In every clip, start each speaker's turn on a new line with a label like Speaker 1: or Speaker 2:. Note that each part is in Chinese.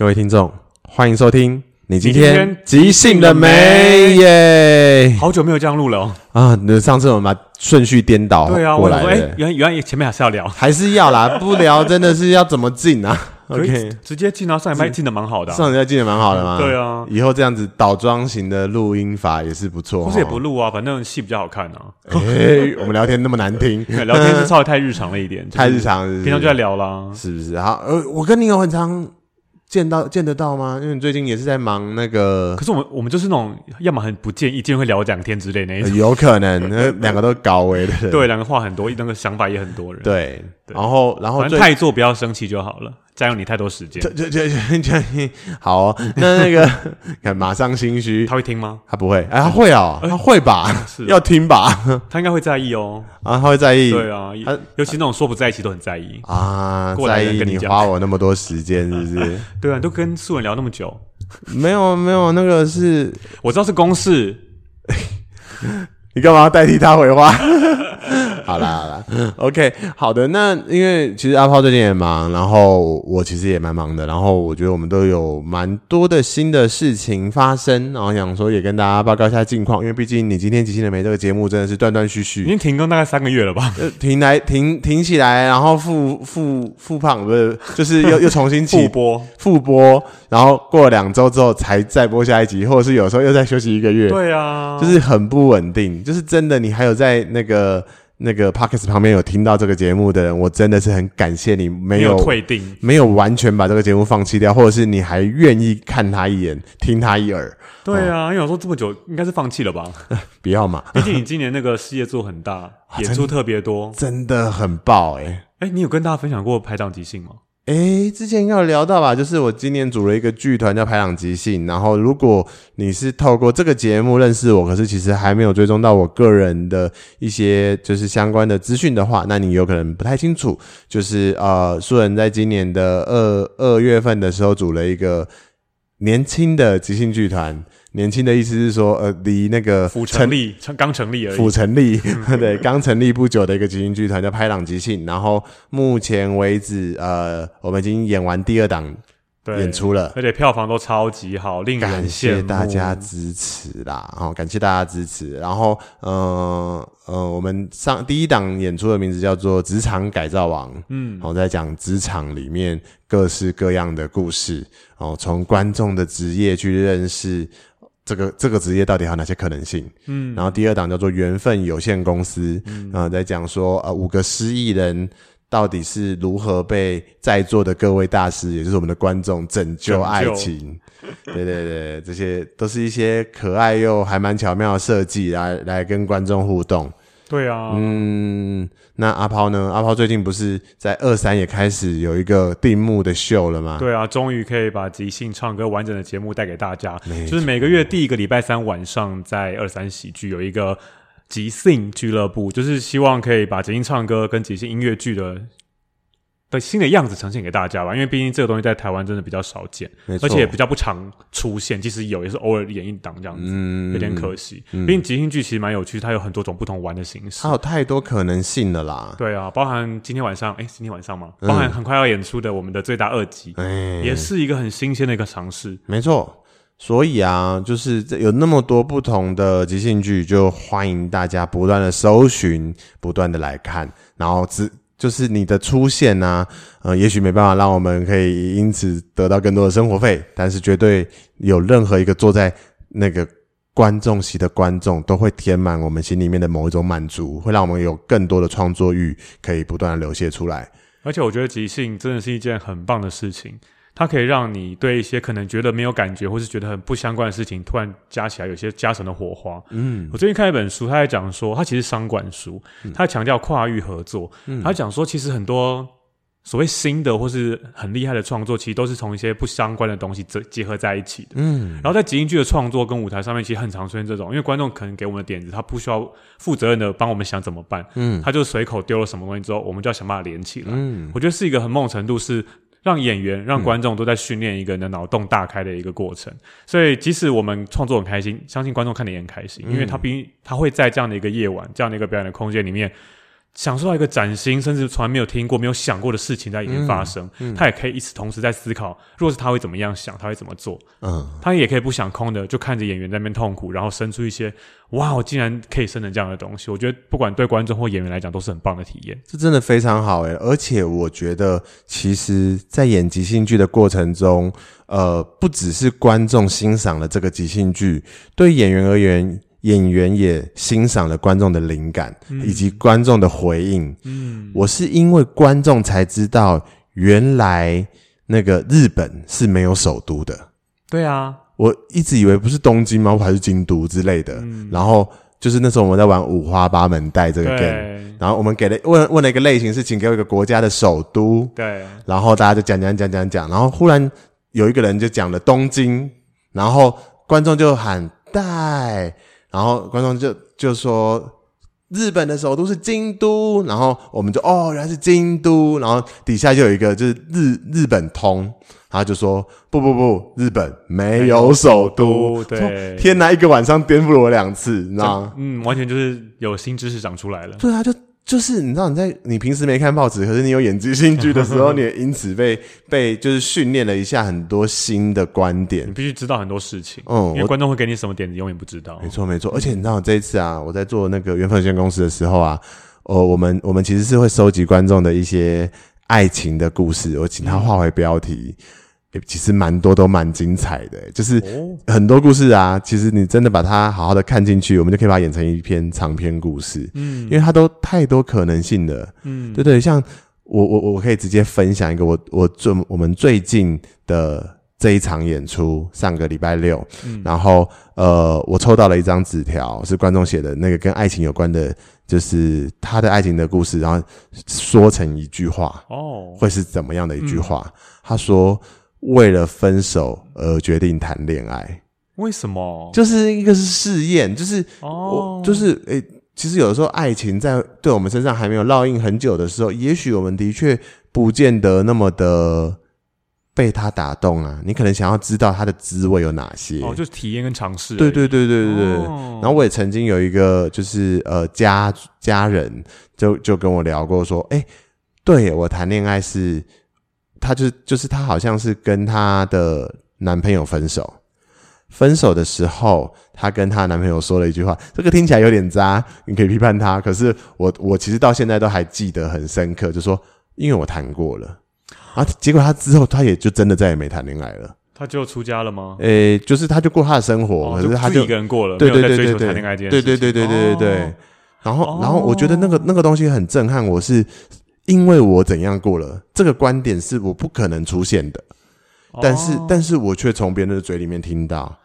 Speaker 1: 各位听众，欢迎收听。你今天即兴了没耶？
Speaker 2: 好久没有这样录了哦。
Speaker 1: 啊，那上次我们把顺序颠倒对啊，我说
Speaker 2: 哎，原原来前面还是要聊，
Speaker 1: 还是要啦，不聊真的是要怎么进啊？OK，
Speaker 2: 直接进啊，上礼拜进的蛮好的，
Speaker 1: 上礼拜进的蛮好的吗？
Speaker 2: 对啊，
Speaker 1: 以后这样子倒装型的录音法也是不错，
Speaker 2: 不是也不录啊，反正戏比较好看啊。
Speaker 1: 哎，我们聊天那么难听，
Speaker 2: 聊天是稍微太日常了一点，
Speaker 1: 太日常，
Speaker 2: 平常就在聊啦，
Speaker 1: 是不是？好，呃，我跟你有很长。见到见得到吗？因为你最近也是在忙那个。
Speaker 2: 可是我们我们就是那种，要么很不建议，一见会聊两天之类那一种。
Speaker 1: 有可能，那两个都高 危的。
Speaker 2: 对，两个话很多，那个想法也很多人。
Speaker 1: 对，然后然后
Speaker 2: 太做不要生气就好了。占用你太多时间，
Speaker 1: 这这这这好哦。那那个 看马上心虚，
Speaker 2: 他会听吗？
Speaker 1: 他不会，哎，他会哦，他会吧？是要听吧？
Speaker 2: 他应该会在意哦。
Speaker 1: 啊，他会在意。
Speaker 2: 对啊，他尤其那种说不在一起都很在意
Speaker 1: 啊。在意你花我那么多时间，是不是？
Speaker 2: 对啊，都跟素人聊那么久，
Speaker 1: 没有没有，那个是
Speaker 2: 我知道是公事。
Speaker 1: 你干嘛要代替他回话？好啦好啦，OK，好的。那因为其实阿炮最近也忙，然后我其实也蛮忙的。然后我觉得我们都有蛮多的新的事情发生，然后想说也跟大家报告一下近况。因为毕竟你今天即兴的没这个节目真的是断断续续，
Speaker 2: 已经停更大概三个月了吧？
Speaker 1: 呃，停来停停起来，然后复复复胖不是，就是又又重新起
Speaker 2: 复播
Speaker 1: 复播，然后过了两周之后才再播下一集，或者是有时候又再休息一个月。
Speaker 2: 对啊，
Speaker 1: 就是很不稳定，就是真的。你还有在那个。那个 Podcast 旁边有听到这个节目的人，我真的是很感谢你，没有，
Speaker 2: 没有退订，
Speaker 1: 没有完全把这个节目放弃掉，或者是你还愿意看他一眼，听他一耳。
Speaker 2: 对啊，哦、因为我说这么久，应该是放弃了吧？
Speaker 1: 不要嘛，
Speaker 2: 毕竟你今年那个事业做很大，啊、演出特别多，
Speaker 1: 真的很爆诶、欸、
Speaker 2: 诶你有跟大家分享过排档即兴吗？
Speaker 1: 诶、欸，之前应该有聊到吧？就是我今年组了一个剧团叫排档即兴，然后如果你是透过这个节目认识我，可是其实还没有追踪到我个人的一些就是相关的资讯的话，那你有可能不太清楚。就是呃，素人在今年的二二月份的时候组了一个年轻的即兴剧团。年轻的意思是说，呃，离那个
Speaker 2: 府成立，刚成立而已。
Speaker 1: 府成立，对，刚成立不久的一个即兴剧团叫拍档即兴。然后目前为止，呃，我们已经演完第二档演出了，
Speaker 2: 而且票房都超级好，令人
Speaker 1: 感谢大家支持啦！哦，感谢大家支持。然后，呃呃，我们上第一档演出的名字叫做《职场改造王》，嗯，然后在讲职场里面各式各样的故事，然后从观众的职业去认识。这个这个职业到底还有哪些可能性？嗯，然后第二档叫做缘分有限公司，嗯，然后在讲说呃五个失意人到底是如何被在座的各位大师，也就是我们的观众拯救爱情。对对对，这些都是一些可爱又还蛮巧妙的设计，来来跟观众互动。
Speaker 2: 对啊，
Speaker 1: 嗯，那阿抛呢？阿抛最近不是在二三也开始有一个定目的秀了吗？
Speaker 2: 对啊，终于可以把即兴唱歌完整的节目带给大家。就是每个月第一个礼拜三晚上，在二三喜剧有一个即兴俱乐部，就是希望可以把即兴唱歌跟即兴音乐剧的。的新的样子呈现给大家吧，因为毕竟这个东西在台湾真的比较少见，而且也比较不常出现。即使有，也是偶尔演一档这样子，嗯，有点可惜。毕竟即兴剧其实蛮有趣，它有很多种不同玩的形式，
Speaker 1: 它有太多可能性的啦。
Speaker 2: 对啊，包含今天晚上，哎，今天晚上吗？包含很快要演出的我们的最大二集，嗯，也是一个很新鲜的一个尝试。
Speaker 1: 没错，所以啊，就是有那么多不同的即兴剧，就欢迎大家不断的搜寻，不断的来看，然后只。就是你的出现呢、嗯，也许没办法让我们可以因此得到更多的生活费，但是绝对有任何一个坐在那个观众席的观众，都会填满我们心里面的某一种满足，会让我们有更多的创作欲可以不断的流泻出来。
Speaker 2: 而且我觉得即兴真的是一件很棒的事情。它可以让你对一些可能觉得没有感觉，或是觉得很不相关的事情，突然加起来有些加成的火花。嗯，我最近看一本书，他在讲说，他其实商管书，他强调跨域合作。嗯，他讲说，其实很多所谓新的或是很厉害的创作，其实都是从一些不相关的东西结结合在一起的。嗯，然后在即兴剧的创作跟舞台上面，其实很常出现这种，因为观众可能给我们的点子，他不需要负责任的帮我们想怎么办。嗯，他就随口丢了什么东西之后，我们就要想办法连起来。嗯，我觉得是一个很某种程度是。让演员、让观众都在训练一个人的脑洞大开的一个过程，所以即使我们创作很开心，相信观众看的也很开心，因为他毕他会在这样的一个夜晚、这样的一个表演的空间里面，享受到一个崭新，甚至从来没有听过、没有想过的事情在里面发生。嗯嗯、他也可以一直同时在思考，如果是他会怎么样想，他会怎么做。嗯，他也可以不想空的，就看着演员在那边痛苦，然后生出一些哇，我竟然可以生成这样的东西。我觉得不管对观众或演员来讲，都是很棒的体验。
Speaker 1: 这真的非常好诶，而且我觉得，其实，在演即兴剧的过程中，呃，不只是观众欣赏了这个即兴剧，对演员而言。演员也欣赏了观众的灵感，以及观众的回应。嗯，我是因为观众才知道，原来那个日本是没有首都的。
Speaker 2: 对啊，
Speaker 1: 我一直以为不是东京吗？还是京都之类的。嗯，然后就是那时候我们在玩五花八门带这个 game，然后我们给了问问了一个类型是，请给我一个国家的首都。
Speaker 2: 对，
Speaker 1: 然后大家就讲讲讲讲讲，然后忽然有一个人就讲了东京，然后观众就喊带。然后观众就就说日本的首都是京都，然后我们就哦，原来是京都，然后底下就有一个就是日日本通，他就说不不不，日本没有首都，
Speaker 2: 对，
Speaker 1: 天哪，一个晚上颠覆了我两次，你知道吗？
Speaker 2: 嗯，完全就是有新知识长出来了，
Speaker 1: 对啊，就。就是你知道你在你平时没看报纸，可是你有演即兴剧的时候，你也因此被被就是训练了一下很多新的观点。
Speaker 2: 你必须知道很多事情，嗯，因为观众会给你什么点你，永远不知道。
Speaker 1: 没错没错，而且你知道这一次啊，我在做那个缘分有限公司的时候啊，哦，我们我们其实是会收集观众的一些爱情的故事，我请他画为标题。嗯欸、其实蛮多都蛮精彩的、欸，就是很多故事啊。其实你真的把它好好的看进去，我们就可以把它演成一篇长篇故事。嗯，因为它都太多可能性了。嗯，对对，像我我我可以直接分享一个我我最我们最近的这一场演出，上个礼拜六，嗯、然后呃，我抽到了一张纸条，是观众写的那个跟爱情有关的，就是他的爱情的故事，然后说成一句话哦，会是怎么样的一句话？嗯、他说。为了分手而决定谈恋爱，
Speaker 2: 为什么？
Speaker 1: 就是一个是试验，就是哦就是诶、欸，其实有的时候爱情在对我们身上还没有烙印很久的时候，也许我们的确不见得那么的被他打动啊。你可能想要知道他的滋味有哪些，
Speaker 2: 哦，就是体验跟尝试。
Speaker 1: 对对对对对对。然后我也曾经有一个就是呃家家人就就跟我聊过说，诶，对我谈恋爱是。她就就是她，好像是跟她的男朋友分手。分手的时候，她跟她男朋友说了一句话，这个听起来有点渣，你可以批判她。可是我我其实到现在都还记得很深刻，就说因为我谈过了啊。结果她之后，她也就真的再也没谈恋爱了。
Speaker 2: 她就出家了吗？
Speaker 1: 诶、欸，就是她就过她的生活，哦、可是她就，就一
Speaker 2: 个人过了，对对对对对，谈恋爱这件事。
Speaker 1: 对对对对对对对。然后然后我觉得那个那个东西很震撼，我是。因为我怎样过了，这个观点是我不可能出现的，但是、哦、但是我却从别人的嘴里面听到，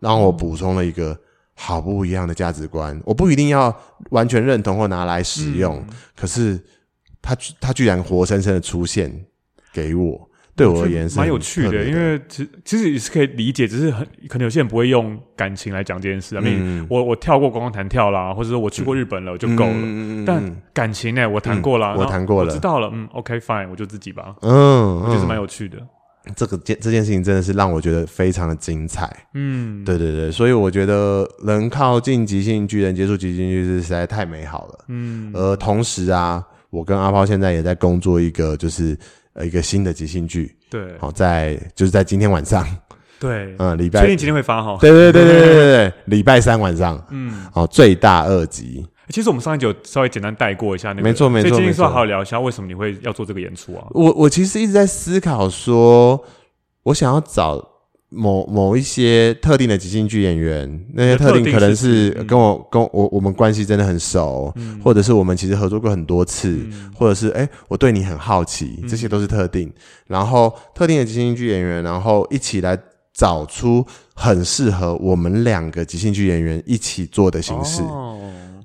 Speaker 1: 让我补充了一个好不一样的价值观。我不一定要完全认同或拿来使用，嗯、可是他他居然活生生的出现给我。对我而言是蛮
Speaker 2: 有趣的，因为其实其实也是可以理解，只是很可能有些人不会用感情来讲这件事。我我跳过光光弹跳啦，或者说我去过日本了，我就够了。嗯、但感情呢、欸，我谈过啦，
Speaker 1: 嗯、我谈过了，
Speaker 2: 我知道了。嗯，OK fine，我就自己吧。嗯，我觉得是蛮有趣的。
Speaker 1: 这个件这件事情真的是让我觉得非常的精彩。嗯，对对对，所以我觉得能靠近即兴剧，人接触即兴剧是实在太美好了。嗯，而同时啊，我跟阿抛现在也在工作一个就是。呃，一个新的即兴剧，
Speaker 2: 对，
Speaker 1: 好，在就是在今天晚上，
Speaker 2: 对，
Speaker 1: 嗯，礼拜，
Speaker 2: 确定今天会发哈？
Speaker 1: 对对对对对对对，礼拜三晚上，嗯，好，最大二集。
Speaker 2: 其实我们上一集有稍微简单带过一下那个，
Speaker 1: 没错没错，所以
Speaker 2: 今天说好好聊一下，为什么你会要做这个演出啊？
Speaker 1: 我我其实一直在思考说，我想要找。某某一些特定的即兴剧演员，那些特定可能是跟我跟我我们关系真的很熟，嗯、或者是我们其实合作过很多次，嗯、或者是哎、欸、我对你很好奇，这些都是特定。嗯、然后特定的即兴剧演员，然后一起来找出很适合我们两个即兴剧演员一起做的形式，哦、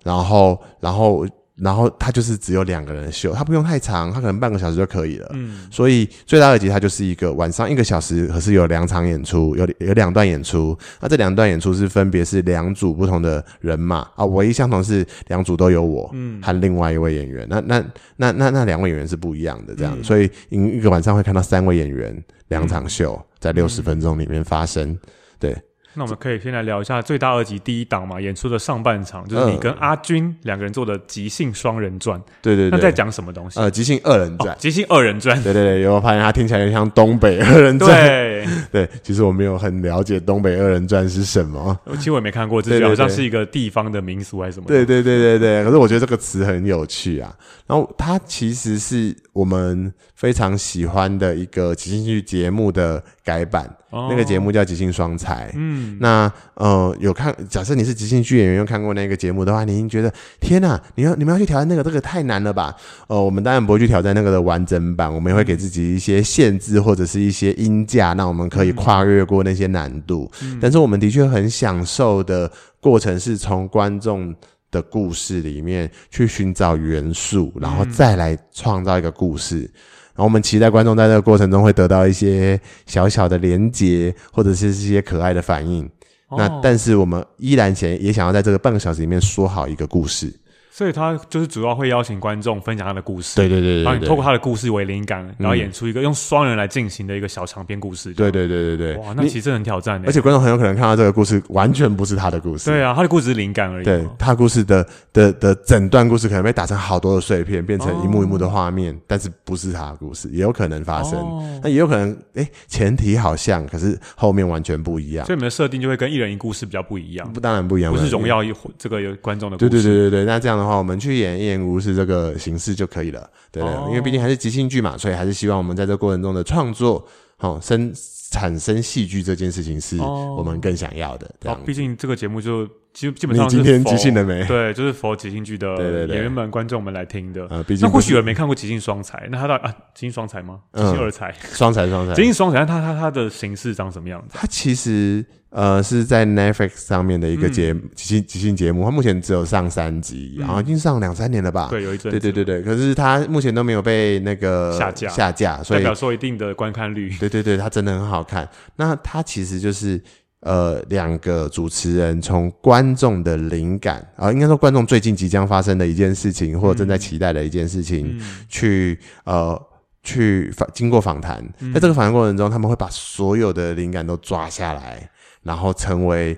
Speaker 1: 然后然后。然后他就是只有两个人秀，他不用太长，他可能半个小时就可以了。嗯，所以最大的集它就是一个晚上一个小时，可是有两场演出，有有两段演出。那这两段演出是分别是两组不同的人马啊，唯一相同是两组都有我，嗯，和另外一位演员。那那那那那两位演员是不一样的，这样，嗯、所以一一个晚上会看到三位演员两场秀在六十分钟里面发生。对，
Speaker 2: 那我们可以先来聊一下最大二集第一档嘛，演出的上半场，就是你跟阿军两个人做的即兴双人转。
Speaker 1: 对对对，
Speaker 2: 那在讲什么东西？
Speaker 1: 呃，即兴二人转，
Speaker 2: 即兴二人转。
Speaker 1: 对对对，有没有发现他听起来有点像东北二人转？
Speaker 2: 对
Speaker 1: 对，其实我没有很了解东北二人转是什么，
Speaker 2: 其实我也没看过，这好像是一个地方的民俗还是什么？
Speaker 1: 对对对对对，可是我觉得这个词很有趣啊。然后它其实是我们非常喜欢的一个即兴剧节目的改版，哦、那个节目叫《即兴双才》。嗯，那呃有看，假设你是即兴剧演员，又看过那个节目的话，你一定觉得天哪，你要你们要去挑战那个，这个太难了吧？呃，我们当然不会去挑战那个的完整版，我们也会给自己一些限制或者是一些音架，让我们可以跨越过那些难度。嗯、但是我们的确很享受的过程是从观众。的故事里面去寻找元素，然后再来创造一个故事。嗯、然后我们期待观众在这个过程中会得到一些小小的连结，或者是一些可爱的反应。哦、那但是我们依然想也想要在这个半个小时里面说好一个故事。
Speaker 2: 所以他就是主要会邀请观众分享他的故事，
Speaker 1: 对对对，
Speaker 2: 然后你透过他的故事为灵感，然后演出一个用双人来进行的一个小长篇故事。
Speaker 1: 对对对对对，
Speaker 2: 哇，那其实很挑战的。
Speaker 1: 而且观众很有可能看到这个故事完全不是他的故事。
Speaker 2: 对啊，他的故事是灵感而已。
Speaker 1: 对，他故事的的的整段故事可能被打成好多的碎片，变成一幕一幕的画面，但是不是他的故事，也有可能发生。那也有可能，哎，前提好像，可是后面完全不一样。
Speaker 2: 所以你们的设定就会跟一人一故事比较不一样。
Speaker 1: 不，当然不一样，
Speaker 2: 不是荣耀一这个有观众的故事。
Speaker 1: 对对对对对，那这样的话，我们去演。一演无事这个形式就可以了，对对，因为毕竟还是即兴剧嘛，所以还是希望我们在这个过程中的创作，好生产生戏剧这件事情是我们更想要的。哦，
Speaker 2: 毕竟这个节目就基基本上
Speaker 1: 是今天即兴的没？
Speaker 2: 对，就是 for 即兴剧的演员们、观众们来听的。
Speaker 1: 呃，毕竟
Speaker 2: 那或许有人没看过即兴双才，那他到啊，即兴双才吗？即兴二才，
Speaker 1: 双才双才，
Speaker 2: 即兴双才，他他他的形式长什么样子？
Speaker 1: 他其实。呃，是在 Netflix 上面的一个节即兴即兴节目，它目前只有上三集，然后已经上两三年了吧？
Speaker 2: 对，有一阵。
Speaker 1: 对对对对，可是它目前都没有被那个
Speaker 2: 下架
Speaker 1: 下架，所以
Speaker 2: 代表说一定的观看率。
Speaker 1: 对对对，它真的很好看。那它其实就是呃两个主持人从观众的灵感啊，应该说观众最近即将发生的一件事情，或者正在期待的一件事情，去呃去访经过访谈，在这个访谈过程中，他们会把所有的灵感都抓下来。然后成为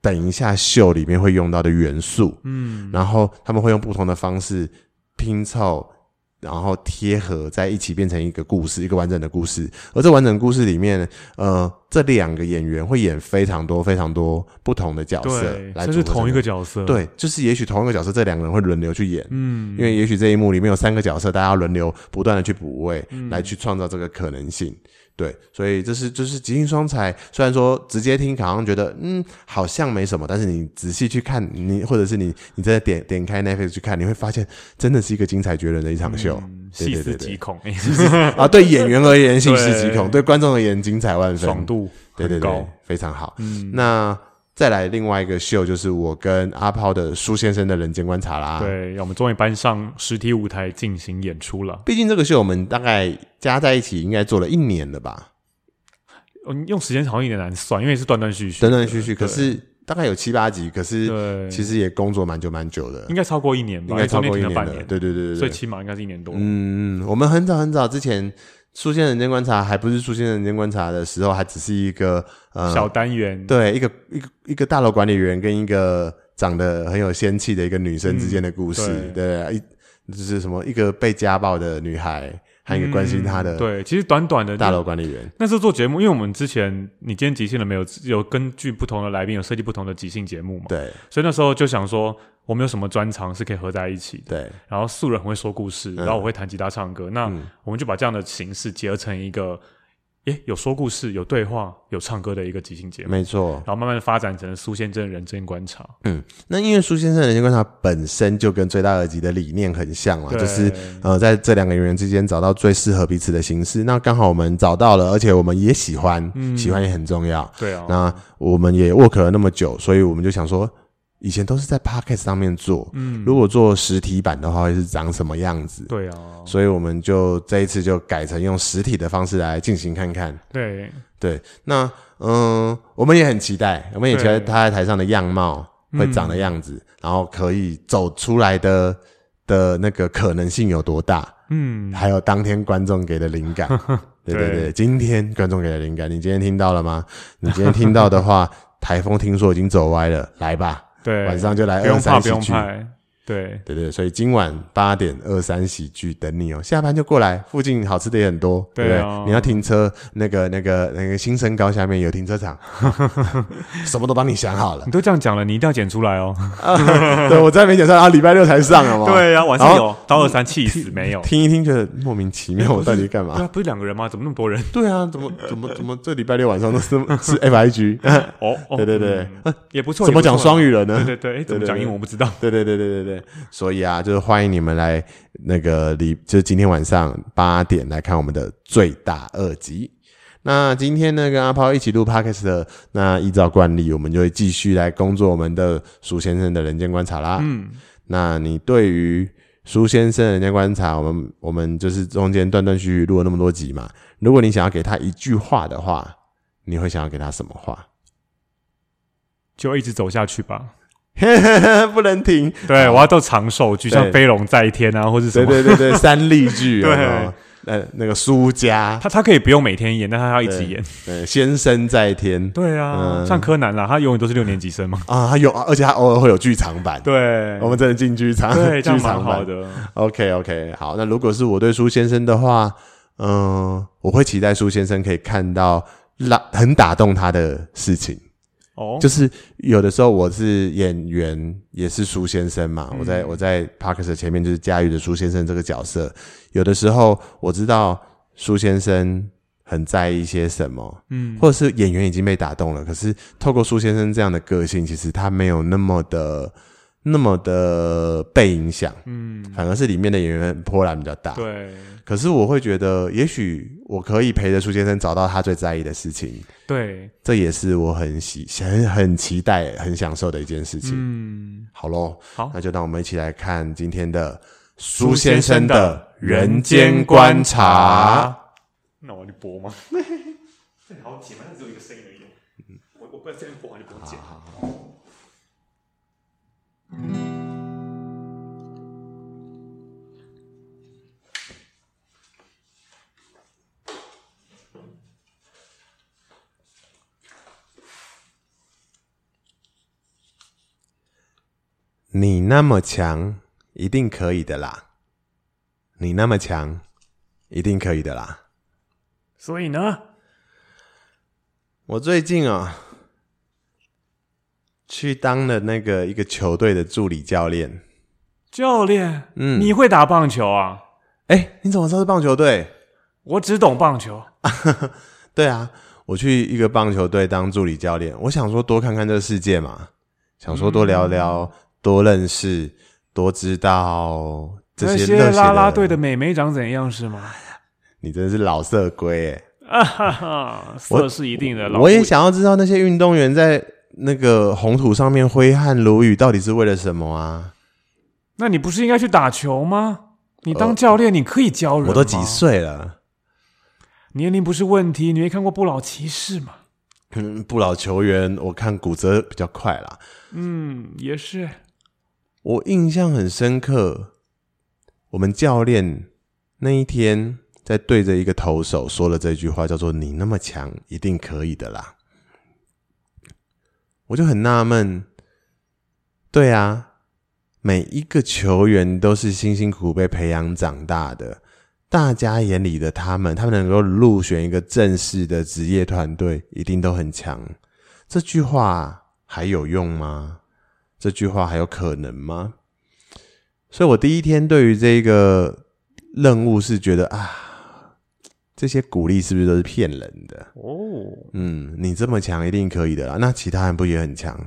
Speaker 1: 等一下秀里面会用到的元素，嗯，然后他们会用不同的方式拼凑，然后贴合在一起，变成一个故事，一个完整的故事。而这完整的故事里面，呃，这两个演员会演非常多、非常多不同的角色，
Speaker 2: 对，
Speaker 1: 来，
Speaker 2: 这是同一个角色，
Speaker 1: 对，就是也许同一个角色，这两个人会轮流去演，嗯，因为也许这一幕里面有三个角色，大家要轮流不断的去补位，嗯，来去创造这个可能性。对，所以这是就是即兴双才。虽然说直接听好像觉得嗯好像没什么，但是你仔细去看，你或者是你你再点点开 Netflix 去看，你会发现真的是一个精彩绝伦的一场秀，
Speaker 2: 细思极恐
Speaker 1: 啊！对演员而言细思极恐，对观众而言精彩万分，
Speaker 2: 爽度
Speaker 1: 对对对非常好。嗯，那。再来另外一个秀，就是我跟阿抛的苏先生的人间观察啦。
Speaker 2: 对，我们终于搬上实体舞台进行演出了。
Speaker 1: 毕竟这个秀我们大概加在一起应该做了一年了吧？
Speaker 2: 嗯，用时间好像有点难算，因为是断断续续，
Speaker 1: 断断续续。可是大概有七八集，可是其实也工作蛮久蛮久的，
Speaker 2: 应该超过一年吧？
Speaker 1: 应该超过一年
Speaker 2: 半年。
Speaker 1: 对对对对，
Speaker 2: 最起码应该是一年多。
Speaker 1: 嗯，我们很早很早之前。苏先生人间观察还不是苏先生人间观察的时候，还只是一个呃
Speaker 2: 小单元，
Speaker 1: 对，一个一个一个大楼管理员跟一个长得很有仙气的一个女生之间的故事，对，一就是什么一个被家暴的女孩。还有一个关心他的、嗯，
Speaker 2: 对，其实短短的
Speaker 1: 大楼管理员。
Speaker 2: 那时候做节目，因为我们之前你今天即兴了没有？有根据不同的来宾有设计不同的即兴节目嘛？
Speaker 1: 对，
Speaker 2: 所以那时候就想说，我们有什么专长是可以合在一起的？
Speaker 1: 对，
Speaker 2: 然后素人很会说故事，然后我会弹吉他唱歌，嗯、那我们就把这样的形式结合成一个。诶，有说故事、有对话、有唱歌的一个即兴节目，
Speaker 1: 没错。然
Speaker 2: 后慢慢的发展成苏先生人间观察。
Speaker 1: 嗯，那因为苏先生人间观察本身就跟最大耳集的理念很像嘛，就是呃，在这两个演员之间找到最适合彼此的形式。那刚好我们找到了，而且我们也喜欢，嗯、喜欢也很重要。
Speaker 2: 对啊。
Speaker 1: 那我们也 work 了那么久，所以我们就想说。以前都是在 Podcast 上面做，嗯，如果做实体版的话，会是长什么样子？
Speaker 2: 对啊，
Speaker 1: 所以我们就这一次就改成用实体的方式来进行看看。
Speaker 2: 对
Speaker 1: 对，那嗯，我们也很期待，我们也期待他在台上的样貌会长的样子，然后可以走出来的的那个可能性有多大？嗯，还有当天观众给的灵感，对对对，今天观众给的灵感，你今天听到了吗？你今天听到的话。台风听说已经走歪了，来吧，
Speaker 2: 对，
Speaker 1: 晚上就来
Speaker 2: 不用怕，
Speaker 1: 二三喜剧。
Speaker 2: 不用怕。对
Speaker 1: 对对，所以今晚八点二三喜剧等你哦，下班就过来，附近好吃的也很多，对不对？你要停车，那个那个那个新生高下面有停车场，什么都帮你想好了。
Speaker 2: 你都这样讲了，你一定要剪出来哦。
Speaker 1: 对，我再没剪出来啊，礼拜六才上了嘛。
Speaker 2: 对啊，晚上有到二三气死没有？
Speaker 1: 听一听觉得莫名其妙，我到底干嘛？
Speaker 2: 对啊，不是两个人吗？怎么那么多人？
Speaker 1: 对啊，怎么怎么怎么这礼拜六晚上都是 是 FIG？
Speaker 2: 哦，
Speaker 1: 对对对，
Speaker 2: 也不错。
Speaker 1: 怎么讲双语了呢？
Speaker 2: 对对对，怎么讲英文我不知道。
Speaker 1: 对对对对对对，所以啊。啊，就是欢迎你们来那个里，就是今天晚上八点来看我们的最大二集。那今天呢，跟阿抛一起录 Podcast 的，那依照惯例，我们就会继续来工作我们的苏先生的人间观察啦。嗯，那你对于苏先生的人间观察，我们我们就是中间断断续续录了那么多集嘛。如果你想要给他一句话的话，你会想要给他什么话？
Speaker 2: 就一直走下去吧。
Speaker 1: 不能停，
Speaker 2: 对，我要做长寿剧，像飞龙在天啊，或者什么，
Speaker 1: 对对对对，三立剧，对，呃，那个苏家，
Speaker 2: 他他可以不用每天演，但他要一直演，
Speaker 1: 对，先生在天，
Speaker 2: 对啊，像柯南啦，他永远都是六年级生嘛，
Speaker 1: 啊，他有，而且他偶尔会有剧场版，
Speaker 2: 对，
Speaker 1: 我们真的进剧场，
Speaker 2: 对，剧场版。的
Speaker 1: ，OK OK，好，那如果是我对苏先生的话，嗯，我会期待苏先生可以看到让很打动他的事情。哦，就是有的时候我是演员，也是苏先生嘛。嗯、我在我在 Parkes 前面就是驾驭着苏先生这个角色。有的时候我知道苏先生很在意一些什么，嗯，或者是演员已经被打动了。可是透过苏先生这样的个性，其实他没有那么的那么的被影响，嗯，反而是里面的演员波澜比较大，对。可是我会觉得，也许我可以陪着苏先生找到他最在意的事情。对，这也是我很喜、很很期待、很享受的一件事情。嗯，好喽，好，那就让我们一起来看今天的苏先生的人间观察。
Speaker 2: 那我就播吗？这 好剪吗？它只有一个声音而已。嗯，我我不要这边播，还是不用剪。好好好。嗯。
Speaker 1: 你那么强，一定可以的啦！你那么强，一定可以的啦！
Speaker 2: 所以呢，
Speaker 1: 我最近啊，去当了那个一个球队的助理教练。
Speaker 2: 教练，嗯，你会打棒球啊？
Speaker 1: 哎，你怎么知道是棒球队？
Speaker 2: 我只懂棒球。
Speaker 1: 对啊，我去一个棒球队当助理教练。我想说多看看这个世界嘛，想说多聊聊。嗯多认识，多知道这些
Speaker 2: 那些啦啦队的美眉长怎样是吗？
Speaker 1: 你真是老色龟哎！
Speaker 2: 啊哈哈，色是一定的。
Speaker 1: 我，我也想要知道那些运动员在那个红土上面挥汗如雨，到底是为了什么啊？
Speaker 2: 那你不是应该去打球吗？你当教练，你可以教人。
Speaker 1: 我都几岁了？
Speaker 2: 年龄不是问题。你没看过不老骑士吗？
Speaker 1: 嗯，不老球员，我看骨折比较快啦。
Speaker 2: 嗯，也是。
Speaker 1: 我印象很深刻，我们教练那一天在对着一个投手说了这句话，叫做“你那么强，一定可以的啦”。我就很纳闷，对啊，每一个球员都是辛辛苦苦被培养长大的，大家眼里的他们，他们能够入选一个正式的职业团队，一定都很强。这句话还有用吗？这句话还有可能吗？所以我第一天对于这个任务是觉得啊，这些鼓励是不是都是骗人的？哦，嗯，你这么强，一定可以的啦。那其他人不也很强？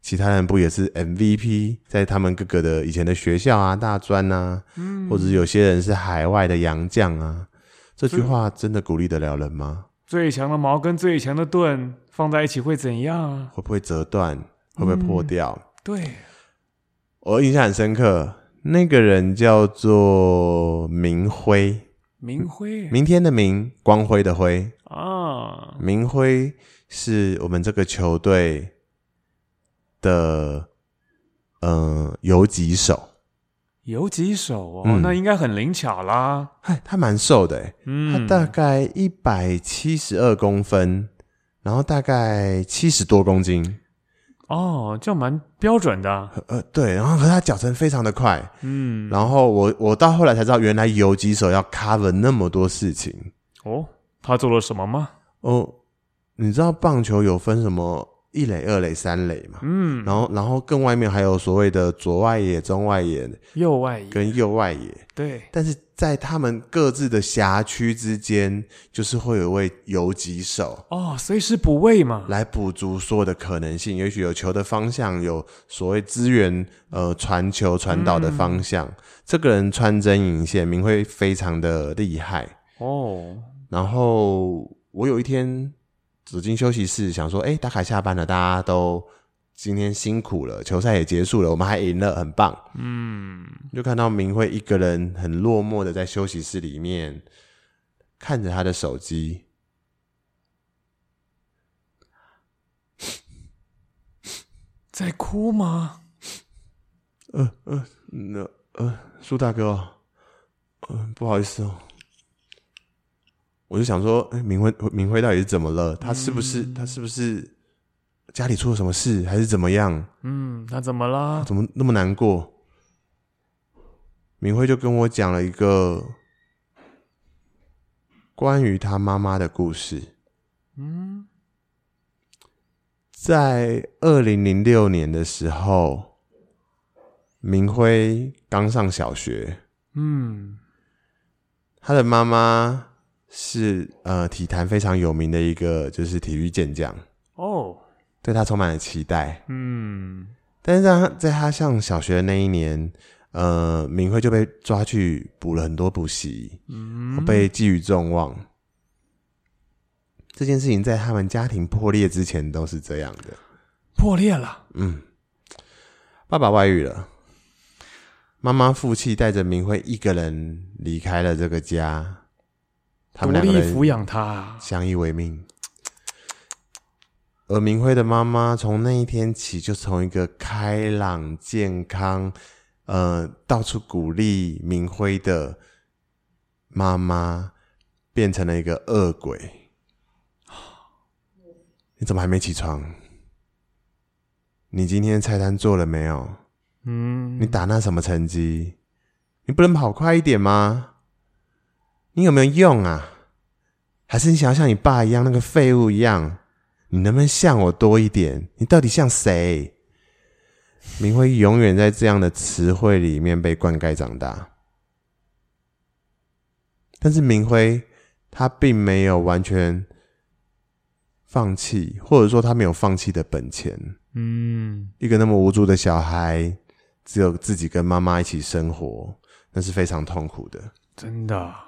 Speaker 1: 其他人不也是 MVP，在他们各个的以前的学校啊、大专啊，嗯，或者有些人是海外的洋将啊。这句话真的鼓励得了人吗？
Speaker 2: 最强的矛跟最强的盾放在一起会怎样？
Speaker 1: 会不会折断？会不会破掉？嗯
Speaker 2: 对，
Speaker 1: 我印象很深刻，那个人叫做明辉，
Speaker 2: 明辉，
Speaker 1: 明天的明，光辉的辉。
Speaker 2: 啊，
Speaker 1: 明辉是我们这个球队的呃游击手，
Speaker 2: 游击手哦，嗯、那应该很灵巧啦。
Speaker 1: 嗨，他蛮瘦的，嗯，他大概一百七十二公分，然后大概七十多公斤。
Speaker 2: 哦，这样蛮标准的啊。
Speaker 1: 呃，对，然后和他脚程非常的快。嗯，然后我我到后来才知道，原来游击手要 cover 那么多事情。
Speaker 2: 哦，他做了什么吗？
Speaker 1: 哦，你知道棒球有分什么？一垒、二垒、三垒嘛，嗯，然后，然后更外面还有所谓的左外野、中外野、
Speaker 2: 右外野
Speaker 1: 跟右外野，
Speaker 2: 对。
Speaker 1: 但是在他们各自的辖区之间，就是会有一位游击手
Speaker 2: 哦，随时补位嘛，
Speaker 1: 来补足所有的可能性。也许有球的方向，有所谓资源，呃，传球传导的方向。嗯、这个人穿针引线，明辉非常的厉害哦。然后我有一天。走进休息室，想说：“哎、欸，打卡下班了，大家都今天辛苦了，球赛也结束了，我们还赢了，很棒。”嗯，就看到明慧一个人很落寞的在休息室里面看着他的手机，
Speaker 2: 在哭吗？
Speaker 1: 呃呃，那呃，苏大哥，嗯、呃，不好意思哦。我就想说，哎、欸，明辉，明辉到底是怎么了？他是不是、嗯、他是不是家里出了什么事，还是怎么样？
Speaker 2: 嗯，他怎么了？
Speaker 1: 怎么那么难过？明辉就跟我讲了一个关于他妈妈的故事。嗯，在二零零六年的时候，明辉刚上小学。嗯，他的妈妈。是呃，体坛非常有名的一个，就是体育健将哦，对他充满了期待。嗯，但是在他在他上小学的那一年，呃，明辉就被抓去补了很多补习，嗯，被寄予众望。这件事情在他们家庭破裂之前都是这样的，
Speaker 2: 破裂了。
Speaker 1: 嗯，爸爸外遇了，妈妈负气带着明辉一个人离开了这个家。
Speaker 2: 独立抚养他，
Speaker 1: 相依为命。而明辉的妈妈从那一天起，就从一个开朗、健康、呃，到处鼓励明辉的妈妈，变成了一个恶鬼。你怎么还没起床？你今天菜单做了没有？嗯，你打那什么成绩？你不能跑快一点吗？你有没有用啊？还是你想要像你爸一样那个废物一样？你能不能像我多一点？你到底像谁？明辉永远在这样的词汇里面被灌溉长大。但是明辉他并没有完全放弃，或者说他没有放弃的本钱。嗯，一个那么无助的小孩，只有自己跟妈妈一起生活，那是非常痛苦的。
Speaker 2: 真的。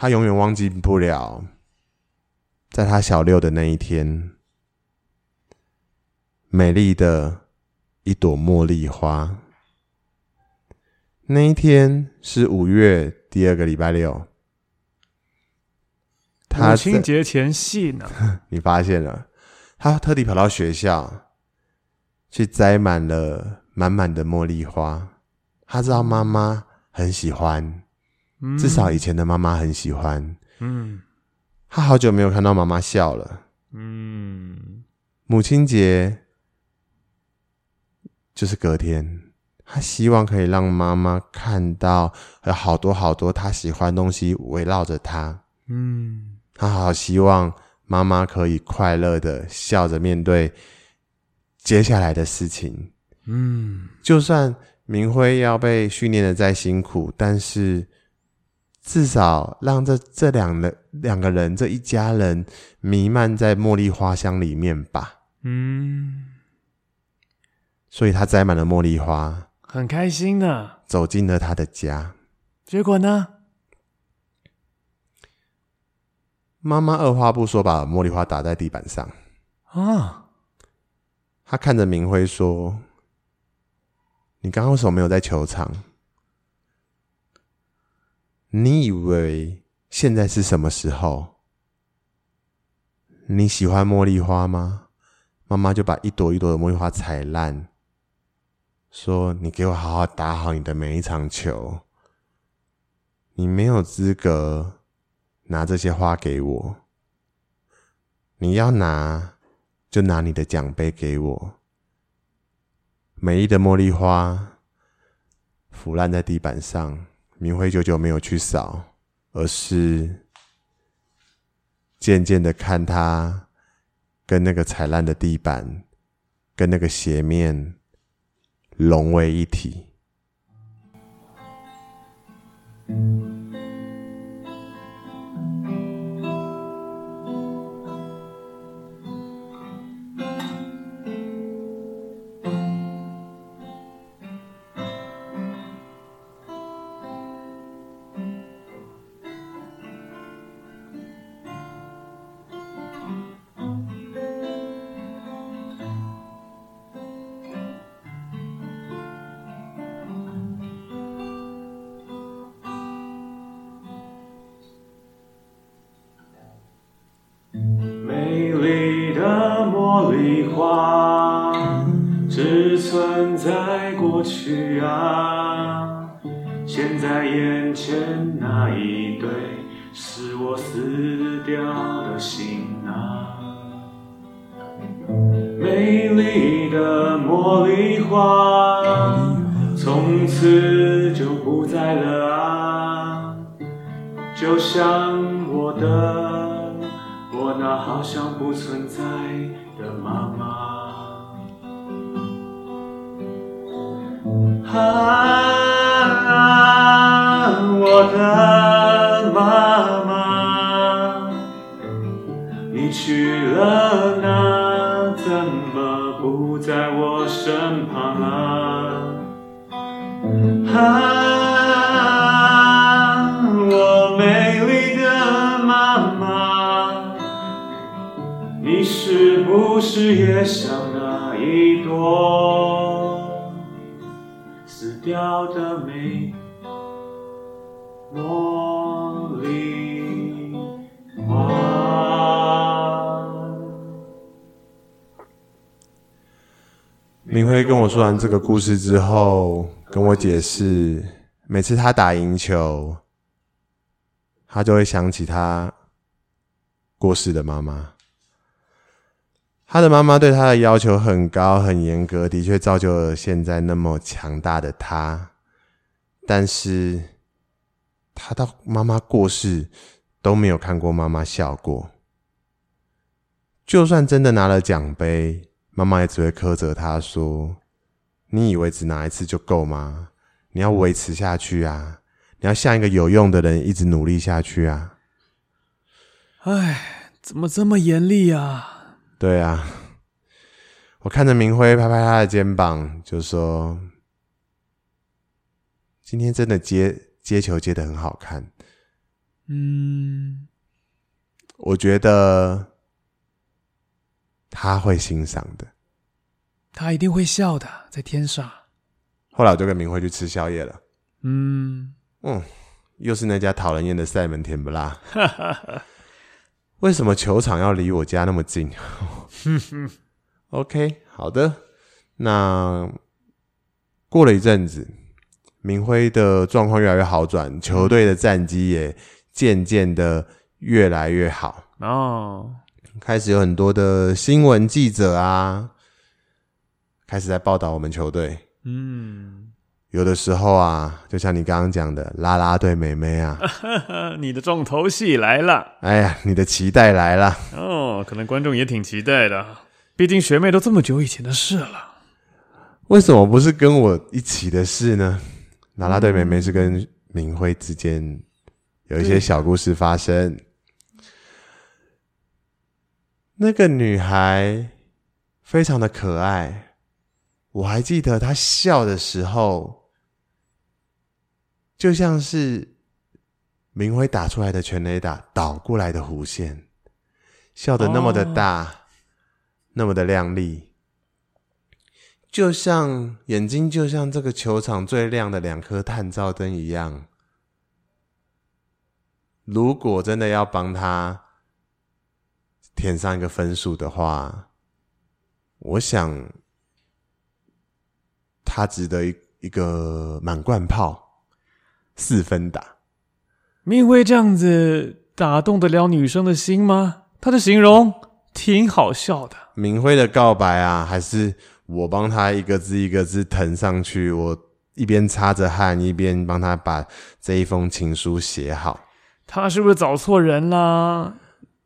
Speaker 1: 他永远忘记不了，在他小六的那一天，美丽的一朵茉莉花。那一天是五月第二个礼拜六，
Speaker 2: 母亲节前夕呢。
Speaker 1: 你发现了，他特地跑到学校去摘满了满满的茉莉花。他知道妈妈很喜欢。至少以前的妈妈很喜欢。嗯，他好久没有看到妈妈笑了。嗯，母亲节就是隔天，他希望可以让妈妈看到有好多好多他喜欢的东西围绕着他。嗯，他好希望妈妈可以快乐的笑着面对接下来的事情。嗯，就算明辉要被训练的再辛苦，但是。至少让这这两人两个人这一家人弥漫在茉莉花香里面吧。嗯，所以他摘满了茉莉花，
Speaker 2: 很开心呢。
Speaker 1: 走进了他的家，
Speaker 2: 结果呢？
Speaker 1: 妈妈二话不说把茉莉花打在地板上。啊！他看着明辉说：“你刚刚为什么没有在球场？”你以为现在是什么时候？你喜欢茉莉花吗？妈妈就把一朵一朵的茉莉花踩烂，说：“你给我好好打好你的每一场球。你没有资格拿这些花给我。你要拿，就拿你的奖杯给我。美丽的茉莉花腐烂在地板上，明辉久久没有去扫，而是渐渐的看他跟那个踩烂的地板，跟那个鞋面融为一体。爱上那一朵死掉的玫明辉跟我说完这个故事之后，跟我解释，每次他打赢球，他就会想起他过世的妈妈。他的妈妈对他的要求很高、很严格，的确造就了现在那么强大的他。但是，他到妈妈过世都没有看过妈妈笑过。就算真的拿了奖杯。妈妈也只会苛责他说：“你以为只拿一次就够吗？你要维持下去啊！你要像一个有用的人，一直努力下去啊！”
Speaker 2: 哎，怎么这么严厉啊？
Speaker 1: 对啊，我看着明辉拍拍他的肩膀，就说：“今天真的接接球接的很好看。”嗯，我觉得。他会欣赏的，
Speaker 2: 他一定会笑的，在天上。
Speaker 1: 后来我就跟明辉去吃宵夜了。
Speaker 2: 嗯
Speaker 1: 嗯，又是那家讨人厌的塞门甜不辣。为什么球场要离我家那么近？OK，好的。那过了一阵子，明辉的状况越来越好转，球队的战绩也渐渐的越来越好。
Speaker 2: 哦。
Speaker 1: 开始有很多的新闻记者啊，开始在报道我们球队。
Speaker 2: 嗯，
Speaker 1: 有的时候啊，就像你刚刚讲的，啦啦队妹妹啊，
Speaker 2: 你的重头戏来了。
Speaker 1: 哎呀，你的期待来了。
Speaker 2: 哦，可能观众也挺期待的，毕竟学妹都这么久以前的事了。
Speaker 1: 为什么不是跟我一起的事呢？啦啦队妹妹是跟明辉之间有一些小故事发生。那个女孩非常的可爱，我还记得她笑的时候，就像是明辉打出来的全垒打倒过来的弧线，笑得那么的大，那么的亮丽，就像眼睛就像这个球场最亮的两颗探照灯一样。如果真的要帮他。填上一个分数的话，我想他值得一一个满贯炮，四分打。
Speaker 2: 明辉这样子打动得了女生的心吗？他的形容挺好笑的。
Speaker 1: 明辉的告白啊，还是我帮他一个字一个字腾上去，我一边擦着汗，一边帮他把这一封情书写好。
Speaker 2: 他是不是找错人啦？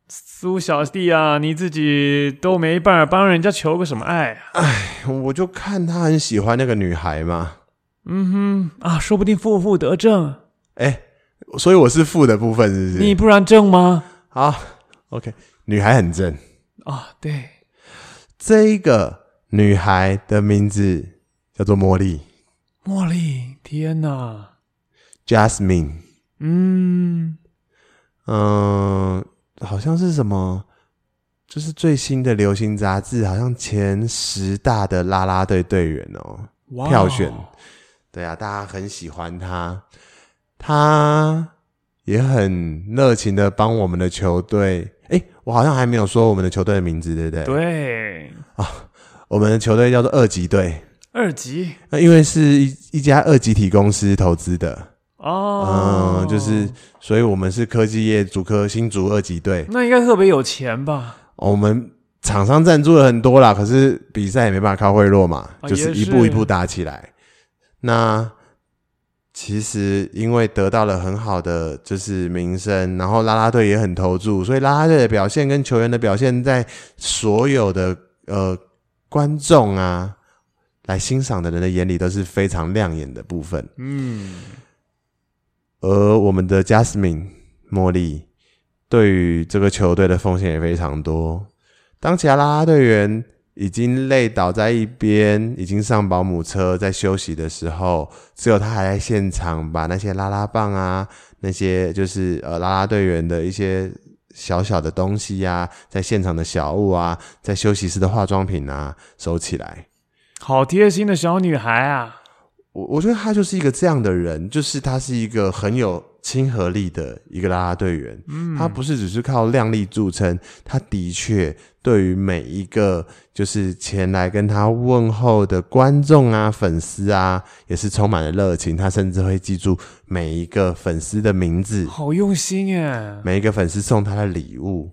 Speaker 2: 苏小弟啊，你自己都没办法帮人家求个什么爱啊？
Speaker 1: 哎，我就看他很喜欢那个女孩嘛。
Speaker 2: 嗯哼，啊，说不定负负得正。
Speaker 1: 哎，所以我是负的部分，是不是？
Speaker 2: 你不然正吗？
Speaker 1: 好，OK，女孩很正
Speaker 2: 啊。对，
Speaker 1: 这一个女孩的名字叫做茉莉。
Speaker 2: 茉莉，天哪
Speaker 1: ，Jasmine。
Speaker 2: 嗯
Speaker 1: 嗯。好像是什么，就是最新的流行杂志，好像前十大的啦啦队队员哦.票选，对啊，大家很喜欢他，他也很热情的帮我们的球队。诶，我好像还没有说我们的球队的名字，对不对？
Speaker 2: 对
Speaker 1: 啊，我们的球队叫做二级队，
Speaker 2: 二级，
Speaker 1: 那因为是一一家二级体公司投资的。
Speaker 2: 哦、oh，
Speaker 1: 嗯，就是，所以我们是科技业主科新竹二级队，
Speaker 2: 那应该特别有钱吧？
Speaker 1: 我们厂商赞助了很多啦，可是比赛也没办法靠贿赂嘛，
Speaker 2: 啊，
Speaker 1: 就是一步一步打起来。那其实因为得到了很好的就是名声，然后啦啦队也很投注，所以啦啦队的表现跟球员的表现，在所有的呃观众啊来欣赏的人的眼里都是非常亮眼的部分。
Speaker 2: 嗯。
Speaker 1: 而我们的 Jasmine 茉莉对于这个球队的奉献也非常多。当其他啦啦队员已经累倒在一边，已经上保姆车在休息的时候，只有他还在现场，把那些拉拉棒啊，那些就是呃拉拉队员的一些小小的东西呀、啊，在现场的小物啊，在休息室的化妆品啊收起来。
Speaker 2: 好贴心的小女孩啊！
Speaker 1: 我我觉得他就是一个这样的人，就是他是一个很有亲和力的一个啦啦队员。嗯，他不是只是靠靓丽著称，他的确对于每一个就是前来跟他问候的观众啊、粉丝啊，也是充满了热情。他甚至会记住每一个粉丝的名字，
Speaker 2: 好用心耶！
Speaker 1: 每一个粉丝送他的礼物，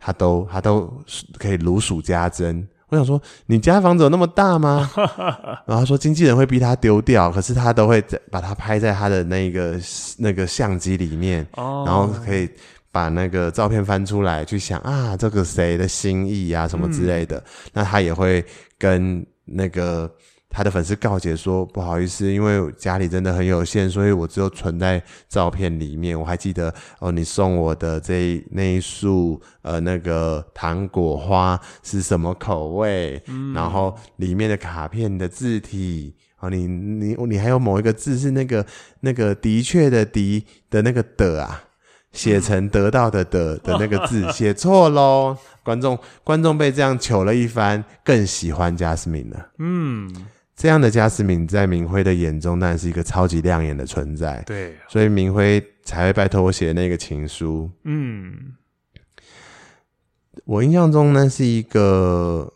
Speaker 1: 他都他都可以如数家珍。我想说，你家房子有那么大吗？然后说经纪人会逼他丢掉，可是他都会把它拍在他的那个那个相机里面，然后可以把那个照片翻出来，去想啊，这个谁的心意啊，什么之类的。嗯、那他也会跟那个。他的粉丝告解说：“不好意思，因为家里真的很有限，所以我只有存在照片里面。我还记得哦，你送我的这一那一束呃那个糖果花是什么口味？嗯，然后里面的卡片的字体哦，你你你还有某一个字是那个那个的确的的的那个的啊，写成得到的的的那个字写错喽。观众观众被这样糗了一番，更喜欢 Jasmine 了。嗯。”这样的 Jasmine 在明辉的眼中，当然是一个超级亮眼的存在。
Speaker 2: 对，
Speaker 1: 所以明辉才会拜托我写那个情书。
Speaker 2: 嗯，
Speaker 1: 我印象中呢，是一个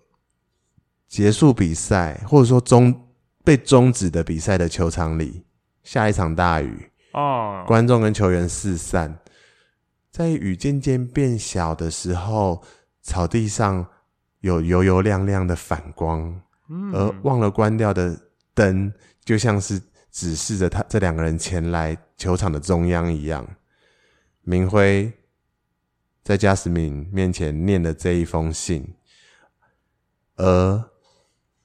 Speaker 1: 结束比赛，或者说终被终止的比赛的球场里，下一场大雨
Speaker 2: 哦，
Speaker 1: 观众跟球员四散，在雨渐渐变小的时候，草地上有油油亮亮的反光。而忘了关掉的灯，就像是指示着他这两个人前来球场的中央一样。明辉在 Jasmine 面前念了这一封信，而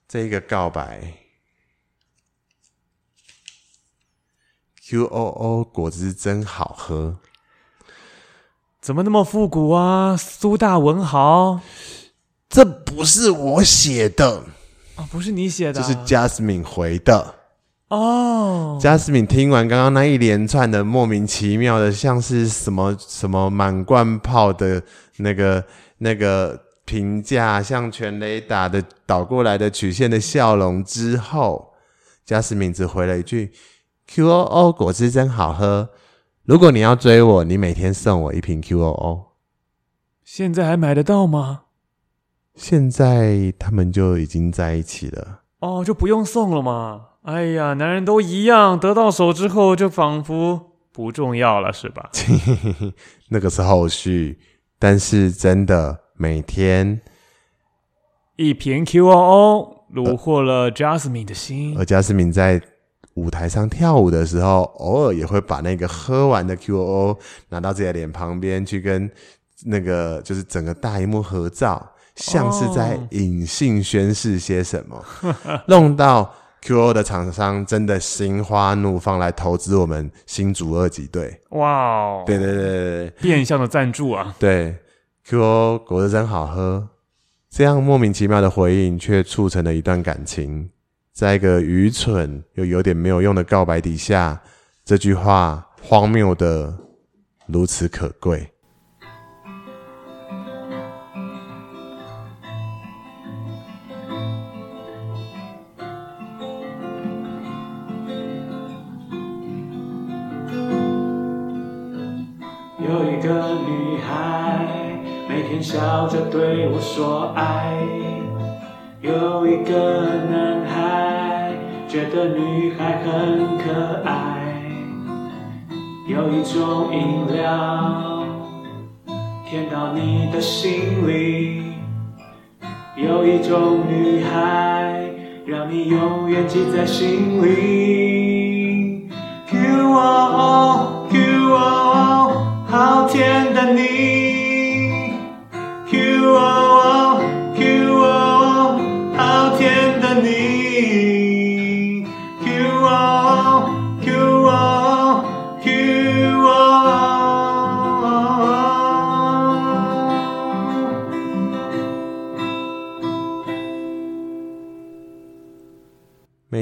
Speaker 1: 这一个告白，QOO 果汁真好喝，
Speaker 2: 怎么那么复古啊？苏大文豪，
Speaker 1: 这不是我写的。
Speaker 2: 哦，不是你写的，啊，
Speaker 1: 这是 Jasmine 回的
Speaker 2: 哦。
Speaker 1: Jasmine 听完刚刚那一连串的莫名其妙的，像是什么什么满贯炮的那个那个评价，像全雷打的倒过来的曲线的笑容之后，Jasmine 只回了一句：“QOO 果汁真好喝。如果你要追我，你每天送我一瓶 QOO。”
Speaker 2: 现在还买得到吗？
Speaker 1: 现在他们就已经在一起了
Speaker 2: 哦，就不用送了嘛？哎呀，男人都一样，得到手之后就仿佛不重要了，是吧？
Speaker 1: 那个是后续，但是真的每天
Speaker 2: 一瓶 QOO 虏获了 Jasmine 的心，
Speaker 1: 而 Jasmine 在舞台上跳舞的时候，偶尔也会把那个喝完的 QOO 拿到自己的脸旁边去跟那个就是整个大荧幕合照，像是在隐性宣示些什么，弄到 QOO 的厂商真的心花怒放来投资我们新竹二级队。
Speaker 2: 哇哦！
Speaker 1: 对对对对，
Speaker 2: 变相的赞助啊！
Speaker 1: 对，QOO 果汁真好喝，这样莫名其妙的回应却促成了一段感情。在一个愚蠢又有点没有用的告白底下，这句话荒谬的如此可
Speaker 3: 贵。个男孩觉得女孩很可爱，有一种饮料甜到你的心里，有一种女孩让你永远记在心里。QOO QOO 好甜的你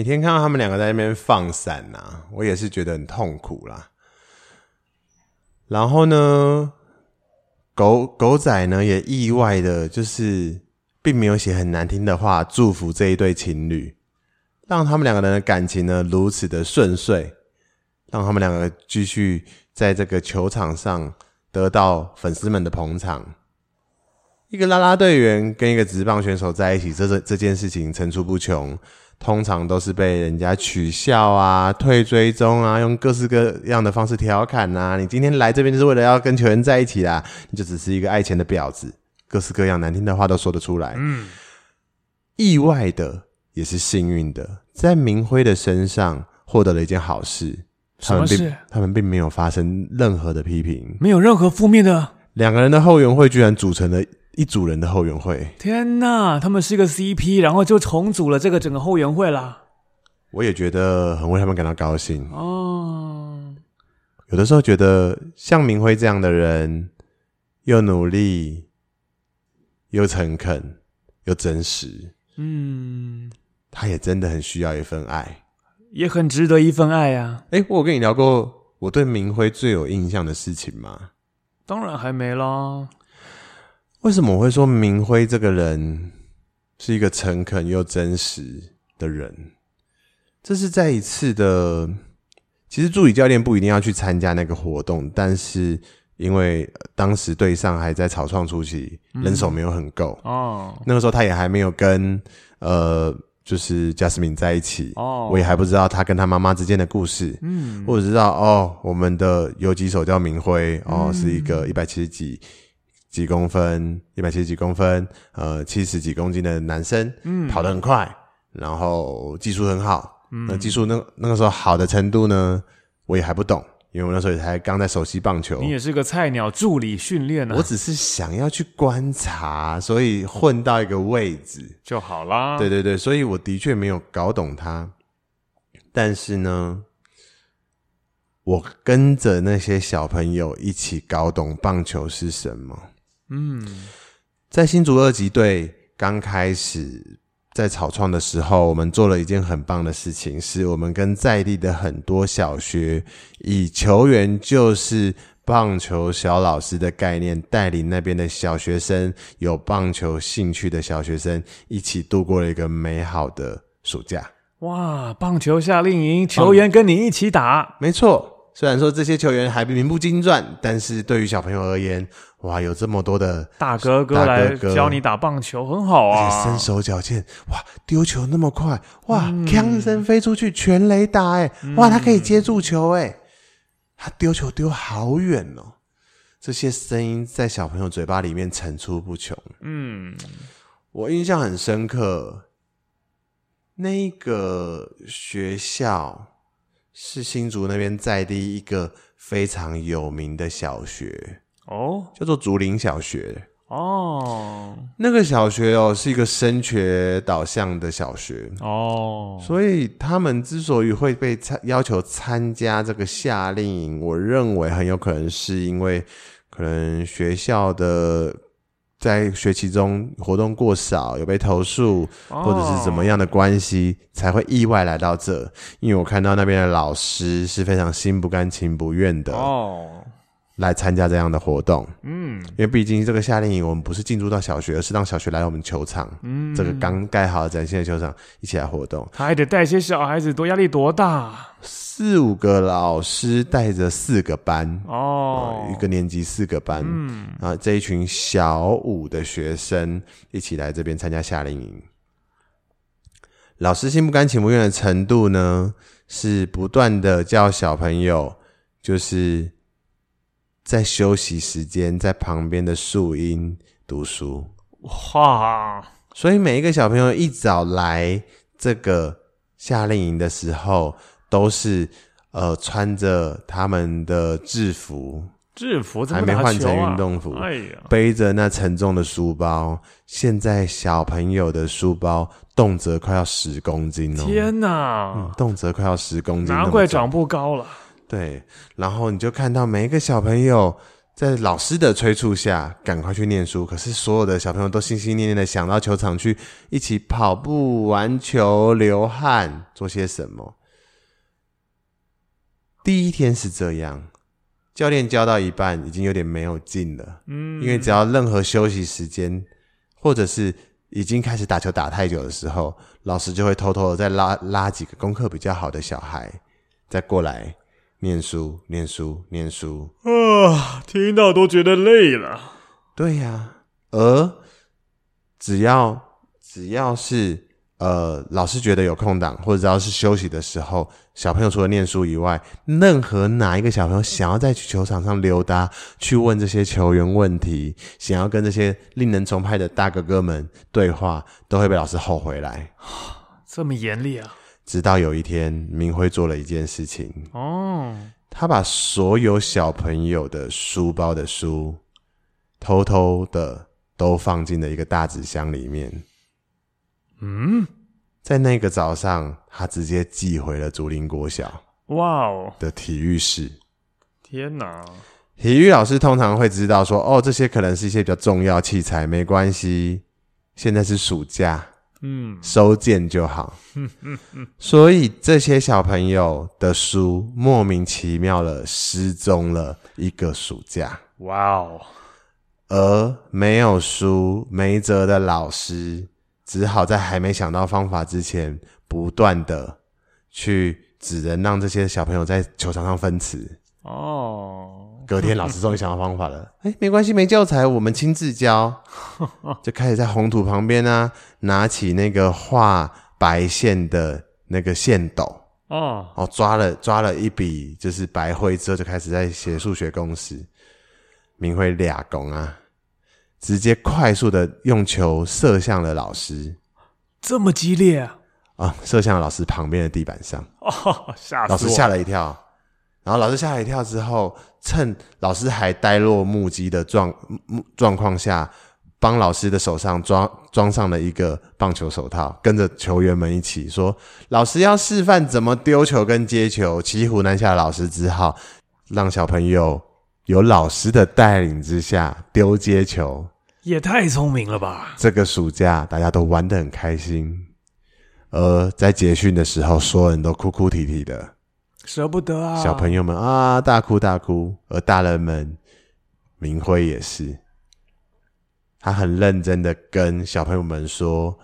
Speaker 1: 天看到他们两个在那边放闪呐、啊，我也是觉得很痛苦啦。然后呢，狗狗仔呢也意外的，就是。并没有写很难听的话祝福这一对情侣，让他们两个人的感情呢如此的顺遂，让他们两个继续在这个球场上得到粉丝们的捧场。一个啦啦队员跟一个直棒选手在一起，这这这件事情层出不穷，通常都是被人家取笑啊、退追踪啊，用各式各样的方式调侃啊。你今天来这边就是为了要跟球员在一起啦，你就只是一个爱钱的婊子。各式各样难听的话都说得出来。嗯，意外的也是幸运的，在明辉的身上获得了一件好事。他们并他们并没有发生任何的批评，
Speaker 2: 没有任何负面的。
Speaker 1: 两个人的后援会居然组成了一组人的后援会。
Speaker 2: 天哪，他们是一个 CP，然后就重组了这个整个后援会啦。
Speaker 1: 我也觉得很为他们感到高兴。哦，有的时候觉得像明辉这样的人，又努力。又诚恳，又真实，嗯，他也真的很需要一份爱，
Speaker 2: 也很值得一份爱啊！
Speaker 1: 哎、欸，我有跟你聊过我对明辉最有印象的事情吗？
Speaker 2: 当然还没啦。
Speaker 1: 为什么我会说明辉这个人是一个诚恳又真实的人？这是在一次的，其实助理教练不一定要去参加那个活动，但是。因为当时队上还在草创初期，人手没有很够哦。那个时候他也还没有跟呃，就是 Jasmine 在一起哦。我也还不知道他跟他妈妈之间的故事。嗯，我只知道哦，我们的游击手叫明辉哦，是一个一百七十几几公分，一百七十几公分，呃，七十几公斤的男生，嗯，跑得很快，然后技术很好。那技术那那个时候好的程度呢，我也还不懂。因为我那时候也才刚在熟悉棒球，
Speaker 2: 你也是个菜鸟助理训练呢。
Speaker 1: 我只是想要去观察，所以混到一个位置
Speaker 2: 就好啦。
Speaker 1: 对对对，所以我的确没有搞懂他，但是呢，我跟着那些小朋友一起搞懂棒球是什么。嗯，在新竹二级队刚开始。在草创的时候，我们做了一件很棒的事情，是我们跟在地的很多小学，以球员就是棒球小老师的概念，带领那边的小学生，有棒球兴趣的小学生，一起度过了一个美好的暑假。
Speaker 2: 哇！棒球夏令营，球员跟你一起打，
Speaker 1: 没错。虽然说这些球员还名不经传，但是对于小朋友而言，哇，有这么多的
Speaker 2: 大哥哥来教你打棒球，很好啊！
Speaker 1: 身手矫健，哇，丢球那么快，哇，锵、嗯、一声飞出去，全垒打，哎，哇，他可以接住球，哎，他丢球丢好远哦，这些声音在小朋友嘴巴里面层出不穷。
Speaker 2: 嗯，
Speaker 1: 我印象很深刻，那个学校是新竹那边在地一个非常有名的小学
Speaker 2: 哦，
Speaker 1: 叫做竹林小学。
Speaker 2: 哦，
Speaker 1: 那个小学哦是一个升学导向的小学
Speaker 2: 哦，
Speaker 1: 所以他们之所以会被参要求参加这个夏令营，我认为很有可能是因为可能学校的在学期中活动过少，有被投诉，或者是怎么样的关系，才会意外来到这。因为我看到那边的老师是非常心不甘情不愿的哦。来参加这样的活动，嗯，因为毕竟这个夏令营，我们不是进驻到小学，而是让小学来我们球场，嗯，这个刚盖好的崭新的球场一起来活动，
Speaker 2: 还得带些小孩子，多压力多大？
Speaker 1: 四五个老师带着四个班，哦，一个年级四个班，嗯，啊，这一群小五的学生一起来这边参加夏令营，老师心不甘情不愿的程度呢，是不断的叫小朋友，就是。在休息时间，在旁边的树荫读书，哇！所以每一个小朋友一早来这个夏令营的时候，都是呃穿着他们的制服，
Speaker 2: 制服
Speaker 1: 还没换成运动服，哎呀，背着那沉重的书包。现在小朋友的书包动辄快要十公斤哦！
Speaker 2: 天哪，
Speaker 1: 嗯，动辄快要十公斤，
Speaker 2: 难怪长不高了。
Speaker 1: 对，然后你就看到每一个小朋友在老师的催促下赶快去念书，可是所有的小朋友都心心念念的想到球场去一起跑步、玩球、流汗，做些什么。第一天是这样，教练教到一半已经有点没有劲了，嗯，因为只要任何休息时间，或者是已经开始打球打太久的时候，老师就会偷偷的再拉拉几个功课比较好的小孩再过来。念书，念书，念书
Speaker 2: 啊！听到都觉得累了。
Speaker 1: 对呀、啊，而只要只要是呃，老师觉得有空档，或者只要是休息的时候，小朋友除了念书以外，任何哪一个小朋友想要在球场上溜达，去问这些球员问题，想要跟这些令人崇拜的大哥哥们对话，都会被老师吼回来。
Speaker 2: 这么严厉啊！
Speaker 1: 直到有一天，明辉做了一件事情哦，他把所有小朋友的书包的书，偷偷的都放进了一个大纸箱里面。嗯，在那个早上，他直接寄回了竹林国小。哇哦！的体育室，
Speaker 2: 天哪！
Speaker 1: 体育老师通常会知道说，哦，这些可能是一些比较重要器材，没关系。现在是暑假。嗯，收件就好。嗯嗯嗯，所以这些小朋友的书莫名其妙的失踪了一个暑假。哇哦！而没有书没辙的老师，只好在还没想到方法之前，不断的去只能让这些小朋友在球场上分词。哦。隔天，老师终于想到方法了。哎、欸，没关系，没教材，我们亲自教。就开始在红土旁边啊，拿起那个画白线的那个线斗哦，哦，抓了抓了一笔就是白灰之后，就开始在写数学公式。明辉俩公啊，直接快速的用球射向了老师，
Speaker 2: 这么激烈啊！
Speaker 1: 啊，射向了老师旁边的地板上。哦，吓死我！老师吓了一跳。然后老师吓了一跳之后，趁老师还呆若木鸡的状状况下，帮老师的手上装装上了一个棒球手套，跟着球员们一起说：“老师要示范怎么丢球跟接球。”骑虎难下的老师只好让小朋友有老师的带领之下丢接球，
Speaker 2: 也太聪明了吧！
Speaker 1: 这个暑假大家都玩得很开心，而在结训的时候，所有人都哭哭啼啼的。
Speaker 2: 舍不得啊！
Speaker 1: 小朋友们啊，大哭大哭，而大人们，明辉也是，他很认真的跟小朋友们说，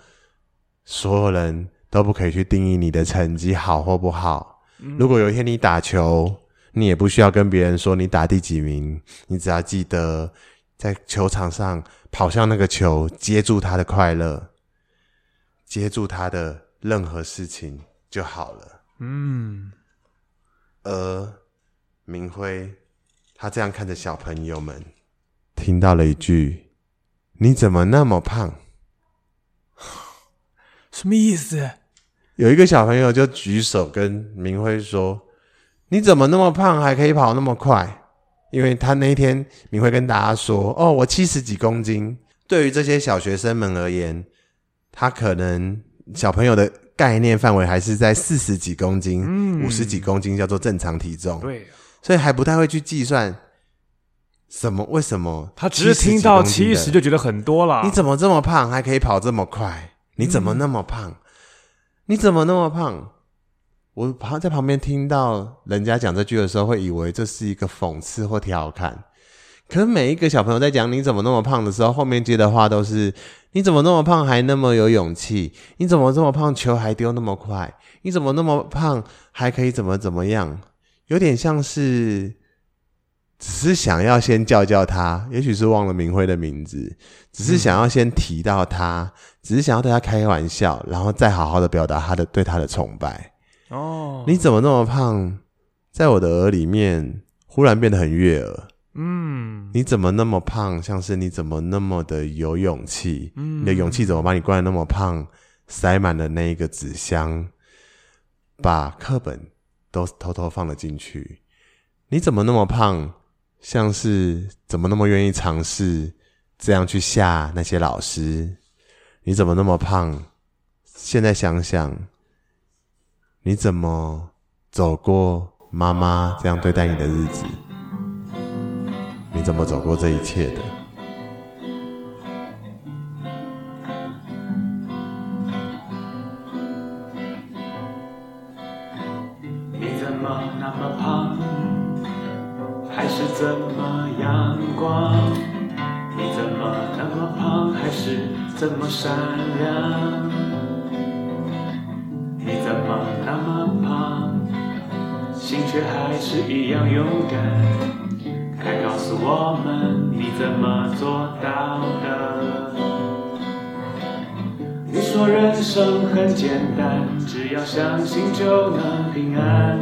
Speaker 1: 所有人都不可以去定义你的成绩好或不好。嗯。如果有一天你打球，你也不需要跟别人说你打第几名，你只要记得在球场上跑向那个球，接住他的快乐，接住他的任何事情就好了。嗯。而明辉，他这样看着小朋友们，听到了一句：“你怎么那么胖？”
Speaker 4: 什么意思？
Speaker 1: 有一个小朋友就举手跟明辉说：“你怎么那么胖，还可以跑那么快？”因为他那一天，明辉跟大家说：“哦，我七十几公斤。”对于这些小学生们而言，他可能小朋友的概念范围还是在四十几公斤、五十几公斤叫做正常体重。
Speaker 4: 对，
Speaker 1: 所以还不太会去计算什么为什么
Speaker 4: 他只是听到七十就觉得很多了。
Speaker 1: 你怎么这么胖，还可以跑这么快？你怎么那么胖？嗯、你怎么那么胖？我旁在旁边听到人家讲这句的时候，会以为这是一个讽刺或调侃。可是每一个小朋友在讲你怎么那么胖的时候，后面接的话都是你怎么那么胖还那么有勇气？你怎么这么胖球还丢那么快？你怎么那么胖还可以怎么怎么样？有点像是。只是想要先叫叫他，也许是忘了明辉的名字，只是想要先提到他，嗯、只是想要对他开玩笑，然后再好好的表达他的对他的崇拜。哦，你怎么那么胖？在我的耳里面忽然变得很悦耳。嗯，你怎么那么胖？像是你怎么那么的有勇气？嗯，你的勇气怎么把你灌得那么胖？塞满了那一个纸箱，把课本都偷偷放了进去。你怎么那么胖？像是怎么那么愿意尝试这样去吓那些老师？你怎么那么胖？现在想想，你怎么走过妈妈这样对待你的日子？你怎么走过这一切的？
Speaker 2: 你怎么那么胖？还是怎么阳光？你怎么那么胖？还是怎么善良？你怎么那么胖？心却还是一样勇敢。快告诉我们，你怎么做到的？你说人生很简单，只要相信就能平安。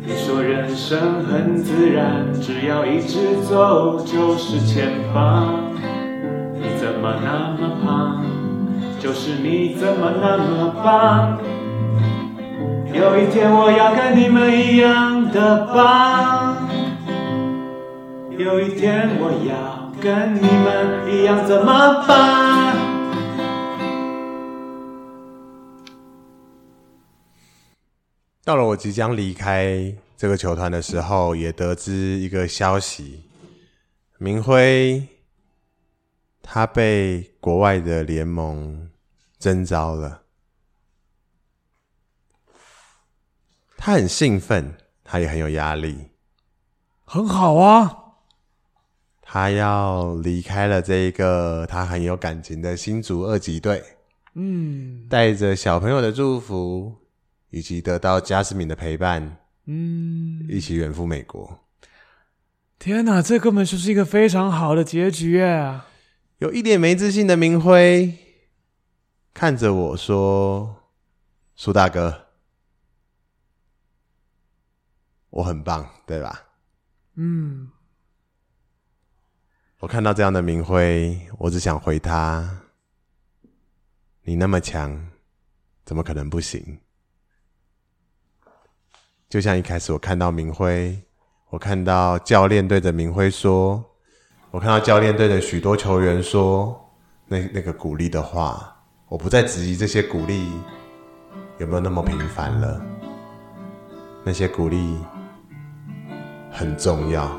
Speaker 2: 你说人生很自然，只要一直走就是前方。你怎么那么胖？就是你怎么那么棒？有一天我要跟你们一样的棒。有一天我要跟你们一样怎么办？
Speaker 1: 到了我即将离开这个球团的时候，也得知一个消息：明辉。他被国外的联盟征召了，他很兴奋，他也很有压力。
Speaker 4: 很好啊，
Speaker 1: 他要离开了这一个他很有感情的新竹二级队，嗯，带着小朋友的祝福，以及得到加斯敏的陪伴，嗯，一起远赴美国。
Speaker 4: 天哪，这根本就是一个非常好的结局啊！
Speaker 1: 有一点没自信的明辉看着我说：“苏大哥，我很棒，对吧？”嗯。我看到这样的明辉，我只想回他：“你那么强，怎么可能不行？”就像一开始我看到明辉，我看到教练对着明辉说。我看到教练对着许多球员说那那个鼓励的话，我不再质疑这些鼓励有没有那么频繁了。那些鼓励很重要，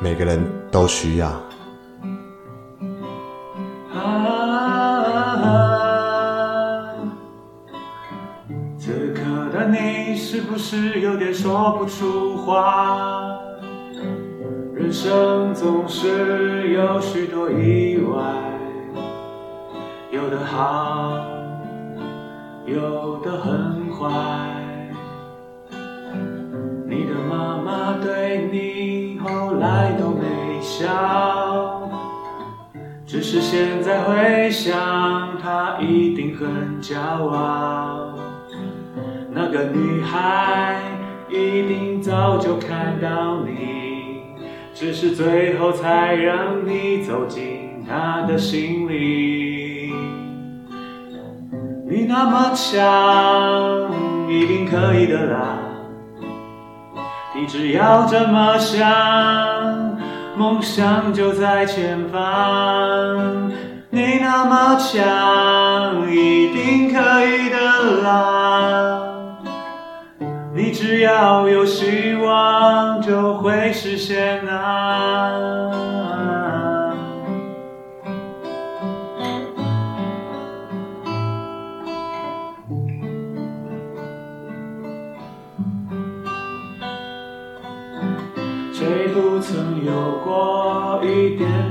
Speaker 1: 每个人都需要。
Speaker 2: 此刻的你是不是有点说不出话？人生总是有许多意外，有的好，有的很坏。你的妈妈对你笑，只是现在回想，她一定很骄傲。那个女孩。
Speaker 3: 一定早就看到你，只是最后才让你走进他的心里。你那么强，一定可以的啦。你只要这么想，梦想就在前方。你那么强，一定可以的啦。你只要有希望，就会实现啊。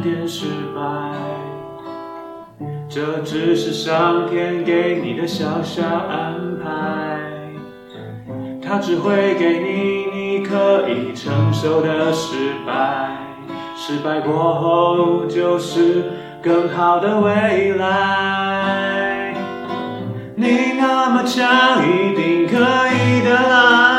Speaker 3: 点失败？这只是上天给你的小小安排，他只会给你你可以承受的失败，失败过后就是更好的未来。你那么强，一定可以的啦！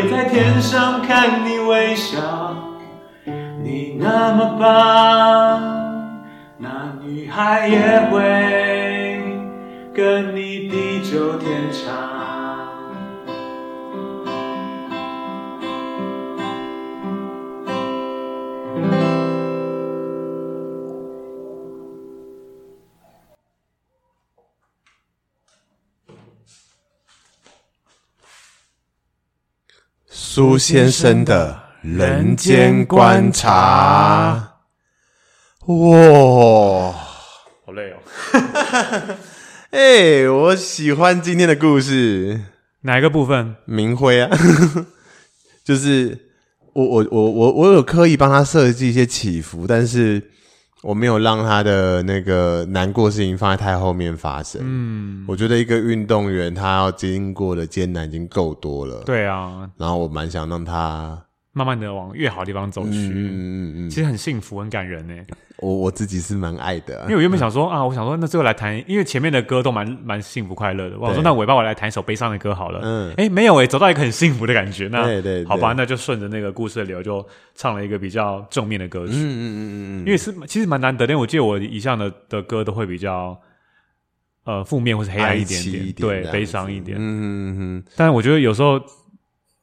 Speaker 3: 会在天上看你微笑，你那么棒，那女孩也会跟你地久天长。
Speaker 1: 苏先生的人间观察，哇，
Speaker 2: 好累哦！
Speaker 1: 哎、欸，我喜欢今天的故事，
Speaker 2: 哪一个部分？
Speaker 1: 明辉啊，就是我我我我我有刻意帮他设计一些起伏，但是。我没有让他的那个难过事情放在太后面发生。嗯，我觉得一个运动员他要经过的艰难已经够多了。
Speaker 2: 对啊，
Speaker 1: 然后我蛮想让他
Speaker 2: 慢慢的往越好的地方走去。嗯嗯嗯嗯，其实很幸福，很感人呢。
Speaker 1: 我我自己是蛮爱的，
Speaker 2: 因为我原本想说啊，我想说那最后来谈，因为前面的歌都蛮蛮幸福快乐的。我想说那尾巴我来弹一首悲伤的歌好了。嗯，哎，没有哎，走到一个很幸福的感觉。那对对，好吧，那就顺着那个故事的流，就唱了一个比较正面的歌曲。嗯嗯嗯嗯嗯，因为是其实蛮难得，因为我记得我一向的的歌都会比较呃负面或是黑暗一点点，对，悲伤一点。嗯嗯嗯，但是我觉得有时候。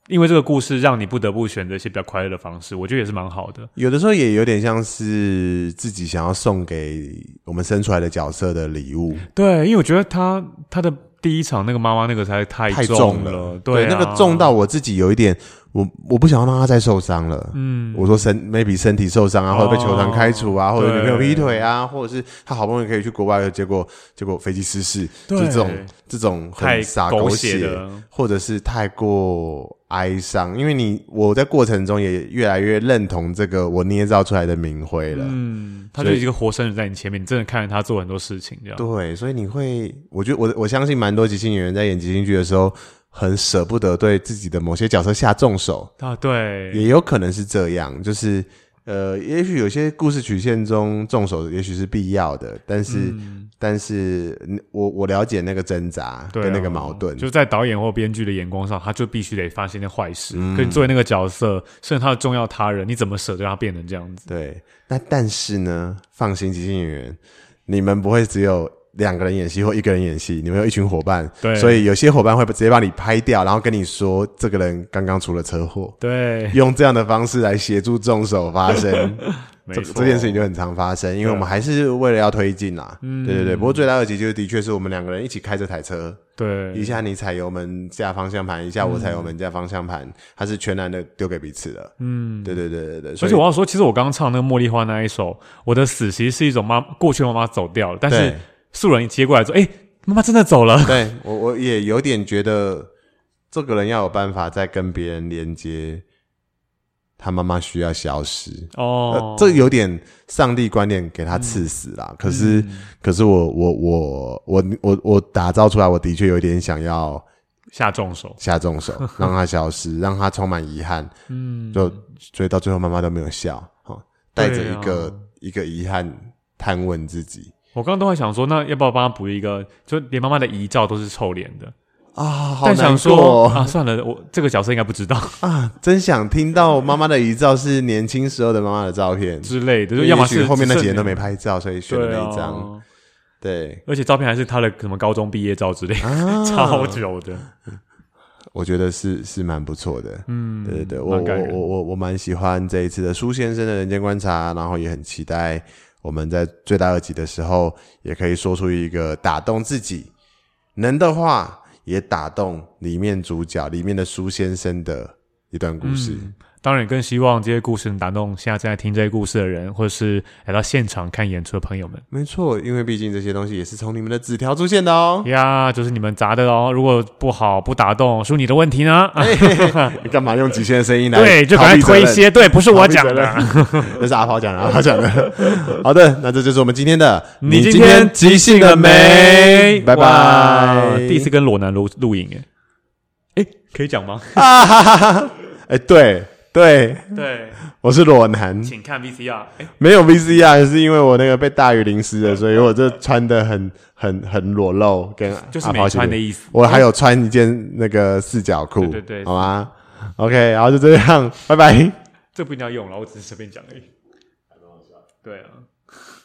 Speaker 2: 因为这个故事让你不得不选择一些比较快乐的方式，我觉得也是蛮好的。
Speaker 1: 有的时候也有点像是自己想要送给我们生出来的角色的礼物。
Speaker 2: 对，因为我觉得他他的第一场那个妈妈那个才太重了，太重了，
Speaker 1: 对那个重到我自己有一点。我我不想要让他再受伤了。嗯，我说身 maybe 身体受伤啊，或者被球团开除啊，或者女朋友劈腿啊，或者是他好不容易可以去国外，结果结果飞机失事，就这种这种很洒狗血，或者是太过哀伤。因为你我在过程中也越来越认同这个我捏造出来的明辉了。嗯，
Speaker 2: 他就是一个活生人在你前面，你真的看着他做很多事情，这样。
Speaker 1: 对，所以你会，我觉得我我相信蛮多即兴演员在演即兴剧的时候。很舍不得对自己的某些角色下重手
Speaker 2: 啊，对，
Speaker 1: 也有可能是这样，就是呃，也许有些故事曲线中重手也许是必要的，但是，嗯、但是我我了解那个挣扎跟那个矛盾，
Speaker 2: 啊、就在导演或编剧的眼光上，他就必须得发现那坏事。嗯、可你作为那个角色，甚至他的重要他人，你怎么舍得让他变成这样子？
Speaker 1: 对，那但是呢，放心，即兴演员，你们不会只有。两个人演戏或一个人演戏，你们有一群伙伴，对，所以有些伙伴会直接把你拍掉，然后跟你说这个人刚刚出了车祸，
Speaker 2: 对，
Speaker 1: 用这样的方式来协助重手发生，这这件事情就很常发生，因为我们还是为了要推进啦，对对对。不过最大的结局就是，的确是我们两个人一起开这台车，对，一下你踩油门加方向盘，一下我踩油门加方向盘，它是全然的丢给彼此的，嗯，对对对对对。
Speaker 2: 而且我要说，其实我刚刚唱那个茉莉花那一首，我的死其实是一种妈过去妈妈走掉了，但是。素人一接过来说：“哎、欸，妈妈真的走了。”
Speaker 1: 对，我，我也有点觉得，这个人要有办法再跟别人连接，他妈妈需要消失哦、呃。这有点上帝观念给他赐死啦。嗯、可是，嗯、可是我，我，我，我，我，我打造出来，我的确有点想要
Speaker 2: 下重手，
Speaker 1: 下重手，让他消失，让他充满遗憾。嗯，就所以到最后，妈妈都没有笑，哈，带着一个。一个遗憾，探问自己。
Speaker 2: 我刚刚都还想说，那要不要帮他补一个？就连妈妈的遗照都是臭脸的
Speaker 1: 啊，好
Speaker 2: 但想说
Speaker 1: 难过
Speaker 2: 啊，算了，我这个角色应该不知道
Speaker 1: 啊，真想听到妈妈的遗照是年轻时候的妈妈的照片
Speaker 2: 之类的，就要么是
Speaker 1: 后面那几年都没拍照，所以选了那一张。
Speaker 2: 对啊
Speaker 1: 对，
Speaker 2: 而且照片还是他的什么高中毕业照之类，
Speaker 1: 啊
Speaker 2: 超久的。
Speaker 1: 我觉得是是蛮不错的。
Speaker 2: 嗯，
Speaker 1: 对对对，我我
Speaker 2: 蛮感人
Speaker 1: 我我我蛮喜欢这一次的苏先生的人间观察，然后也很期待我们在最大二级的时候，也可以说出一个打动自己，能的话也打动里面主角里面的苏先生的一段故事。
Speaker 2: 当然，更希望这些故事能打动现在正在听这些故事的人，或者是来到现场看演出的朋友们。
Speaker 1: 没错，因为毕竟这些东西也是从你们的纸条出现的哦。
Speaker 2: 呀，就是你们砸的哦。如果不好不打动，是你的问题呢？
Speaker 1: 嘿嘿嘿你干嘛用极限的声音来？
Speaker 2: 对，就赶快推些。对，不是我讲的，
Speaker 1: 那是阿炮讲的，阿炮讲的。好的，那这就是我们今天的。
Speaker 2: 你今天即兴了没？
Speaker 1: 拜拜。
Speaker 2: 第一次跟裸男录录影，哎，哎，可以讲吗？
Speaker 1: 啊哈哈哈！哎，对。对
Speaker 2: 对，
Speaker 1: 我是裸男，
Speaker 2: 请看 VCR。
Speaker 1: 没有 VCR 是因为我那个被大雨淋湿了，所以我就穿的很很很裸露，跟
Speaker 2: 就是没穿的意思。
Speaker 1: 我还有穿一件那个四角裤，
Speaker 2: 对对对，
Speaker 1: 好吗？OK，然后就这样，拜拜。
Speaker 2: 这不一定要用了，我只是随便讲而已。对啊。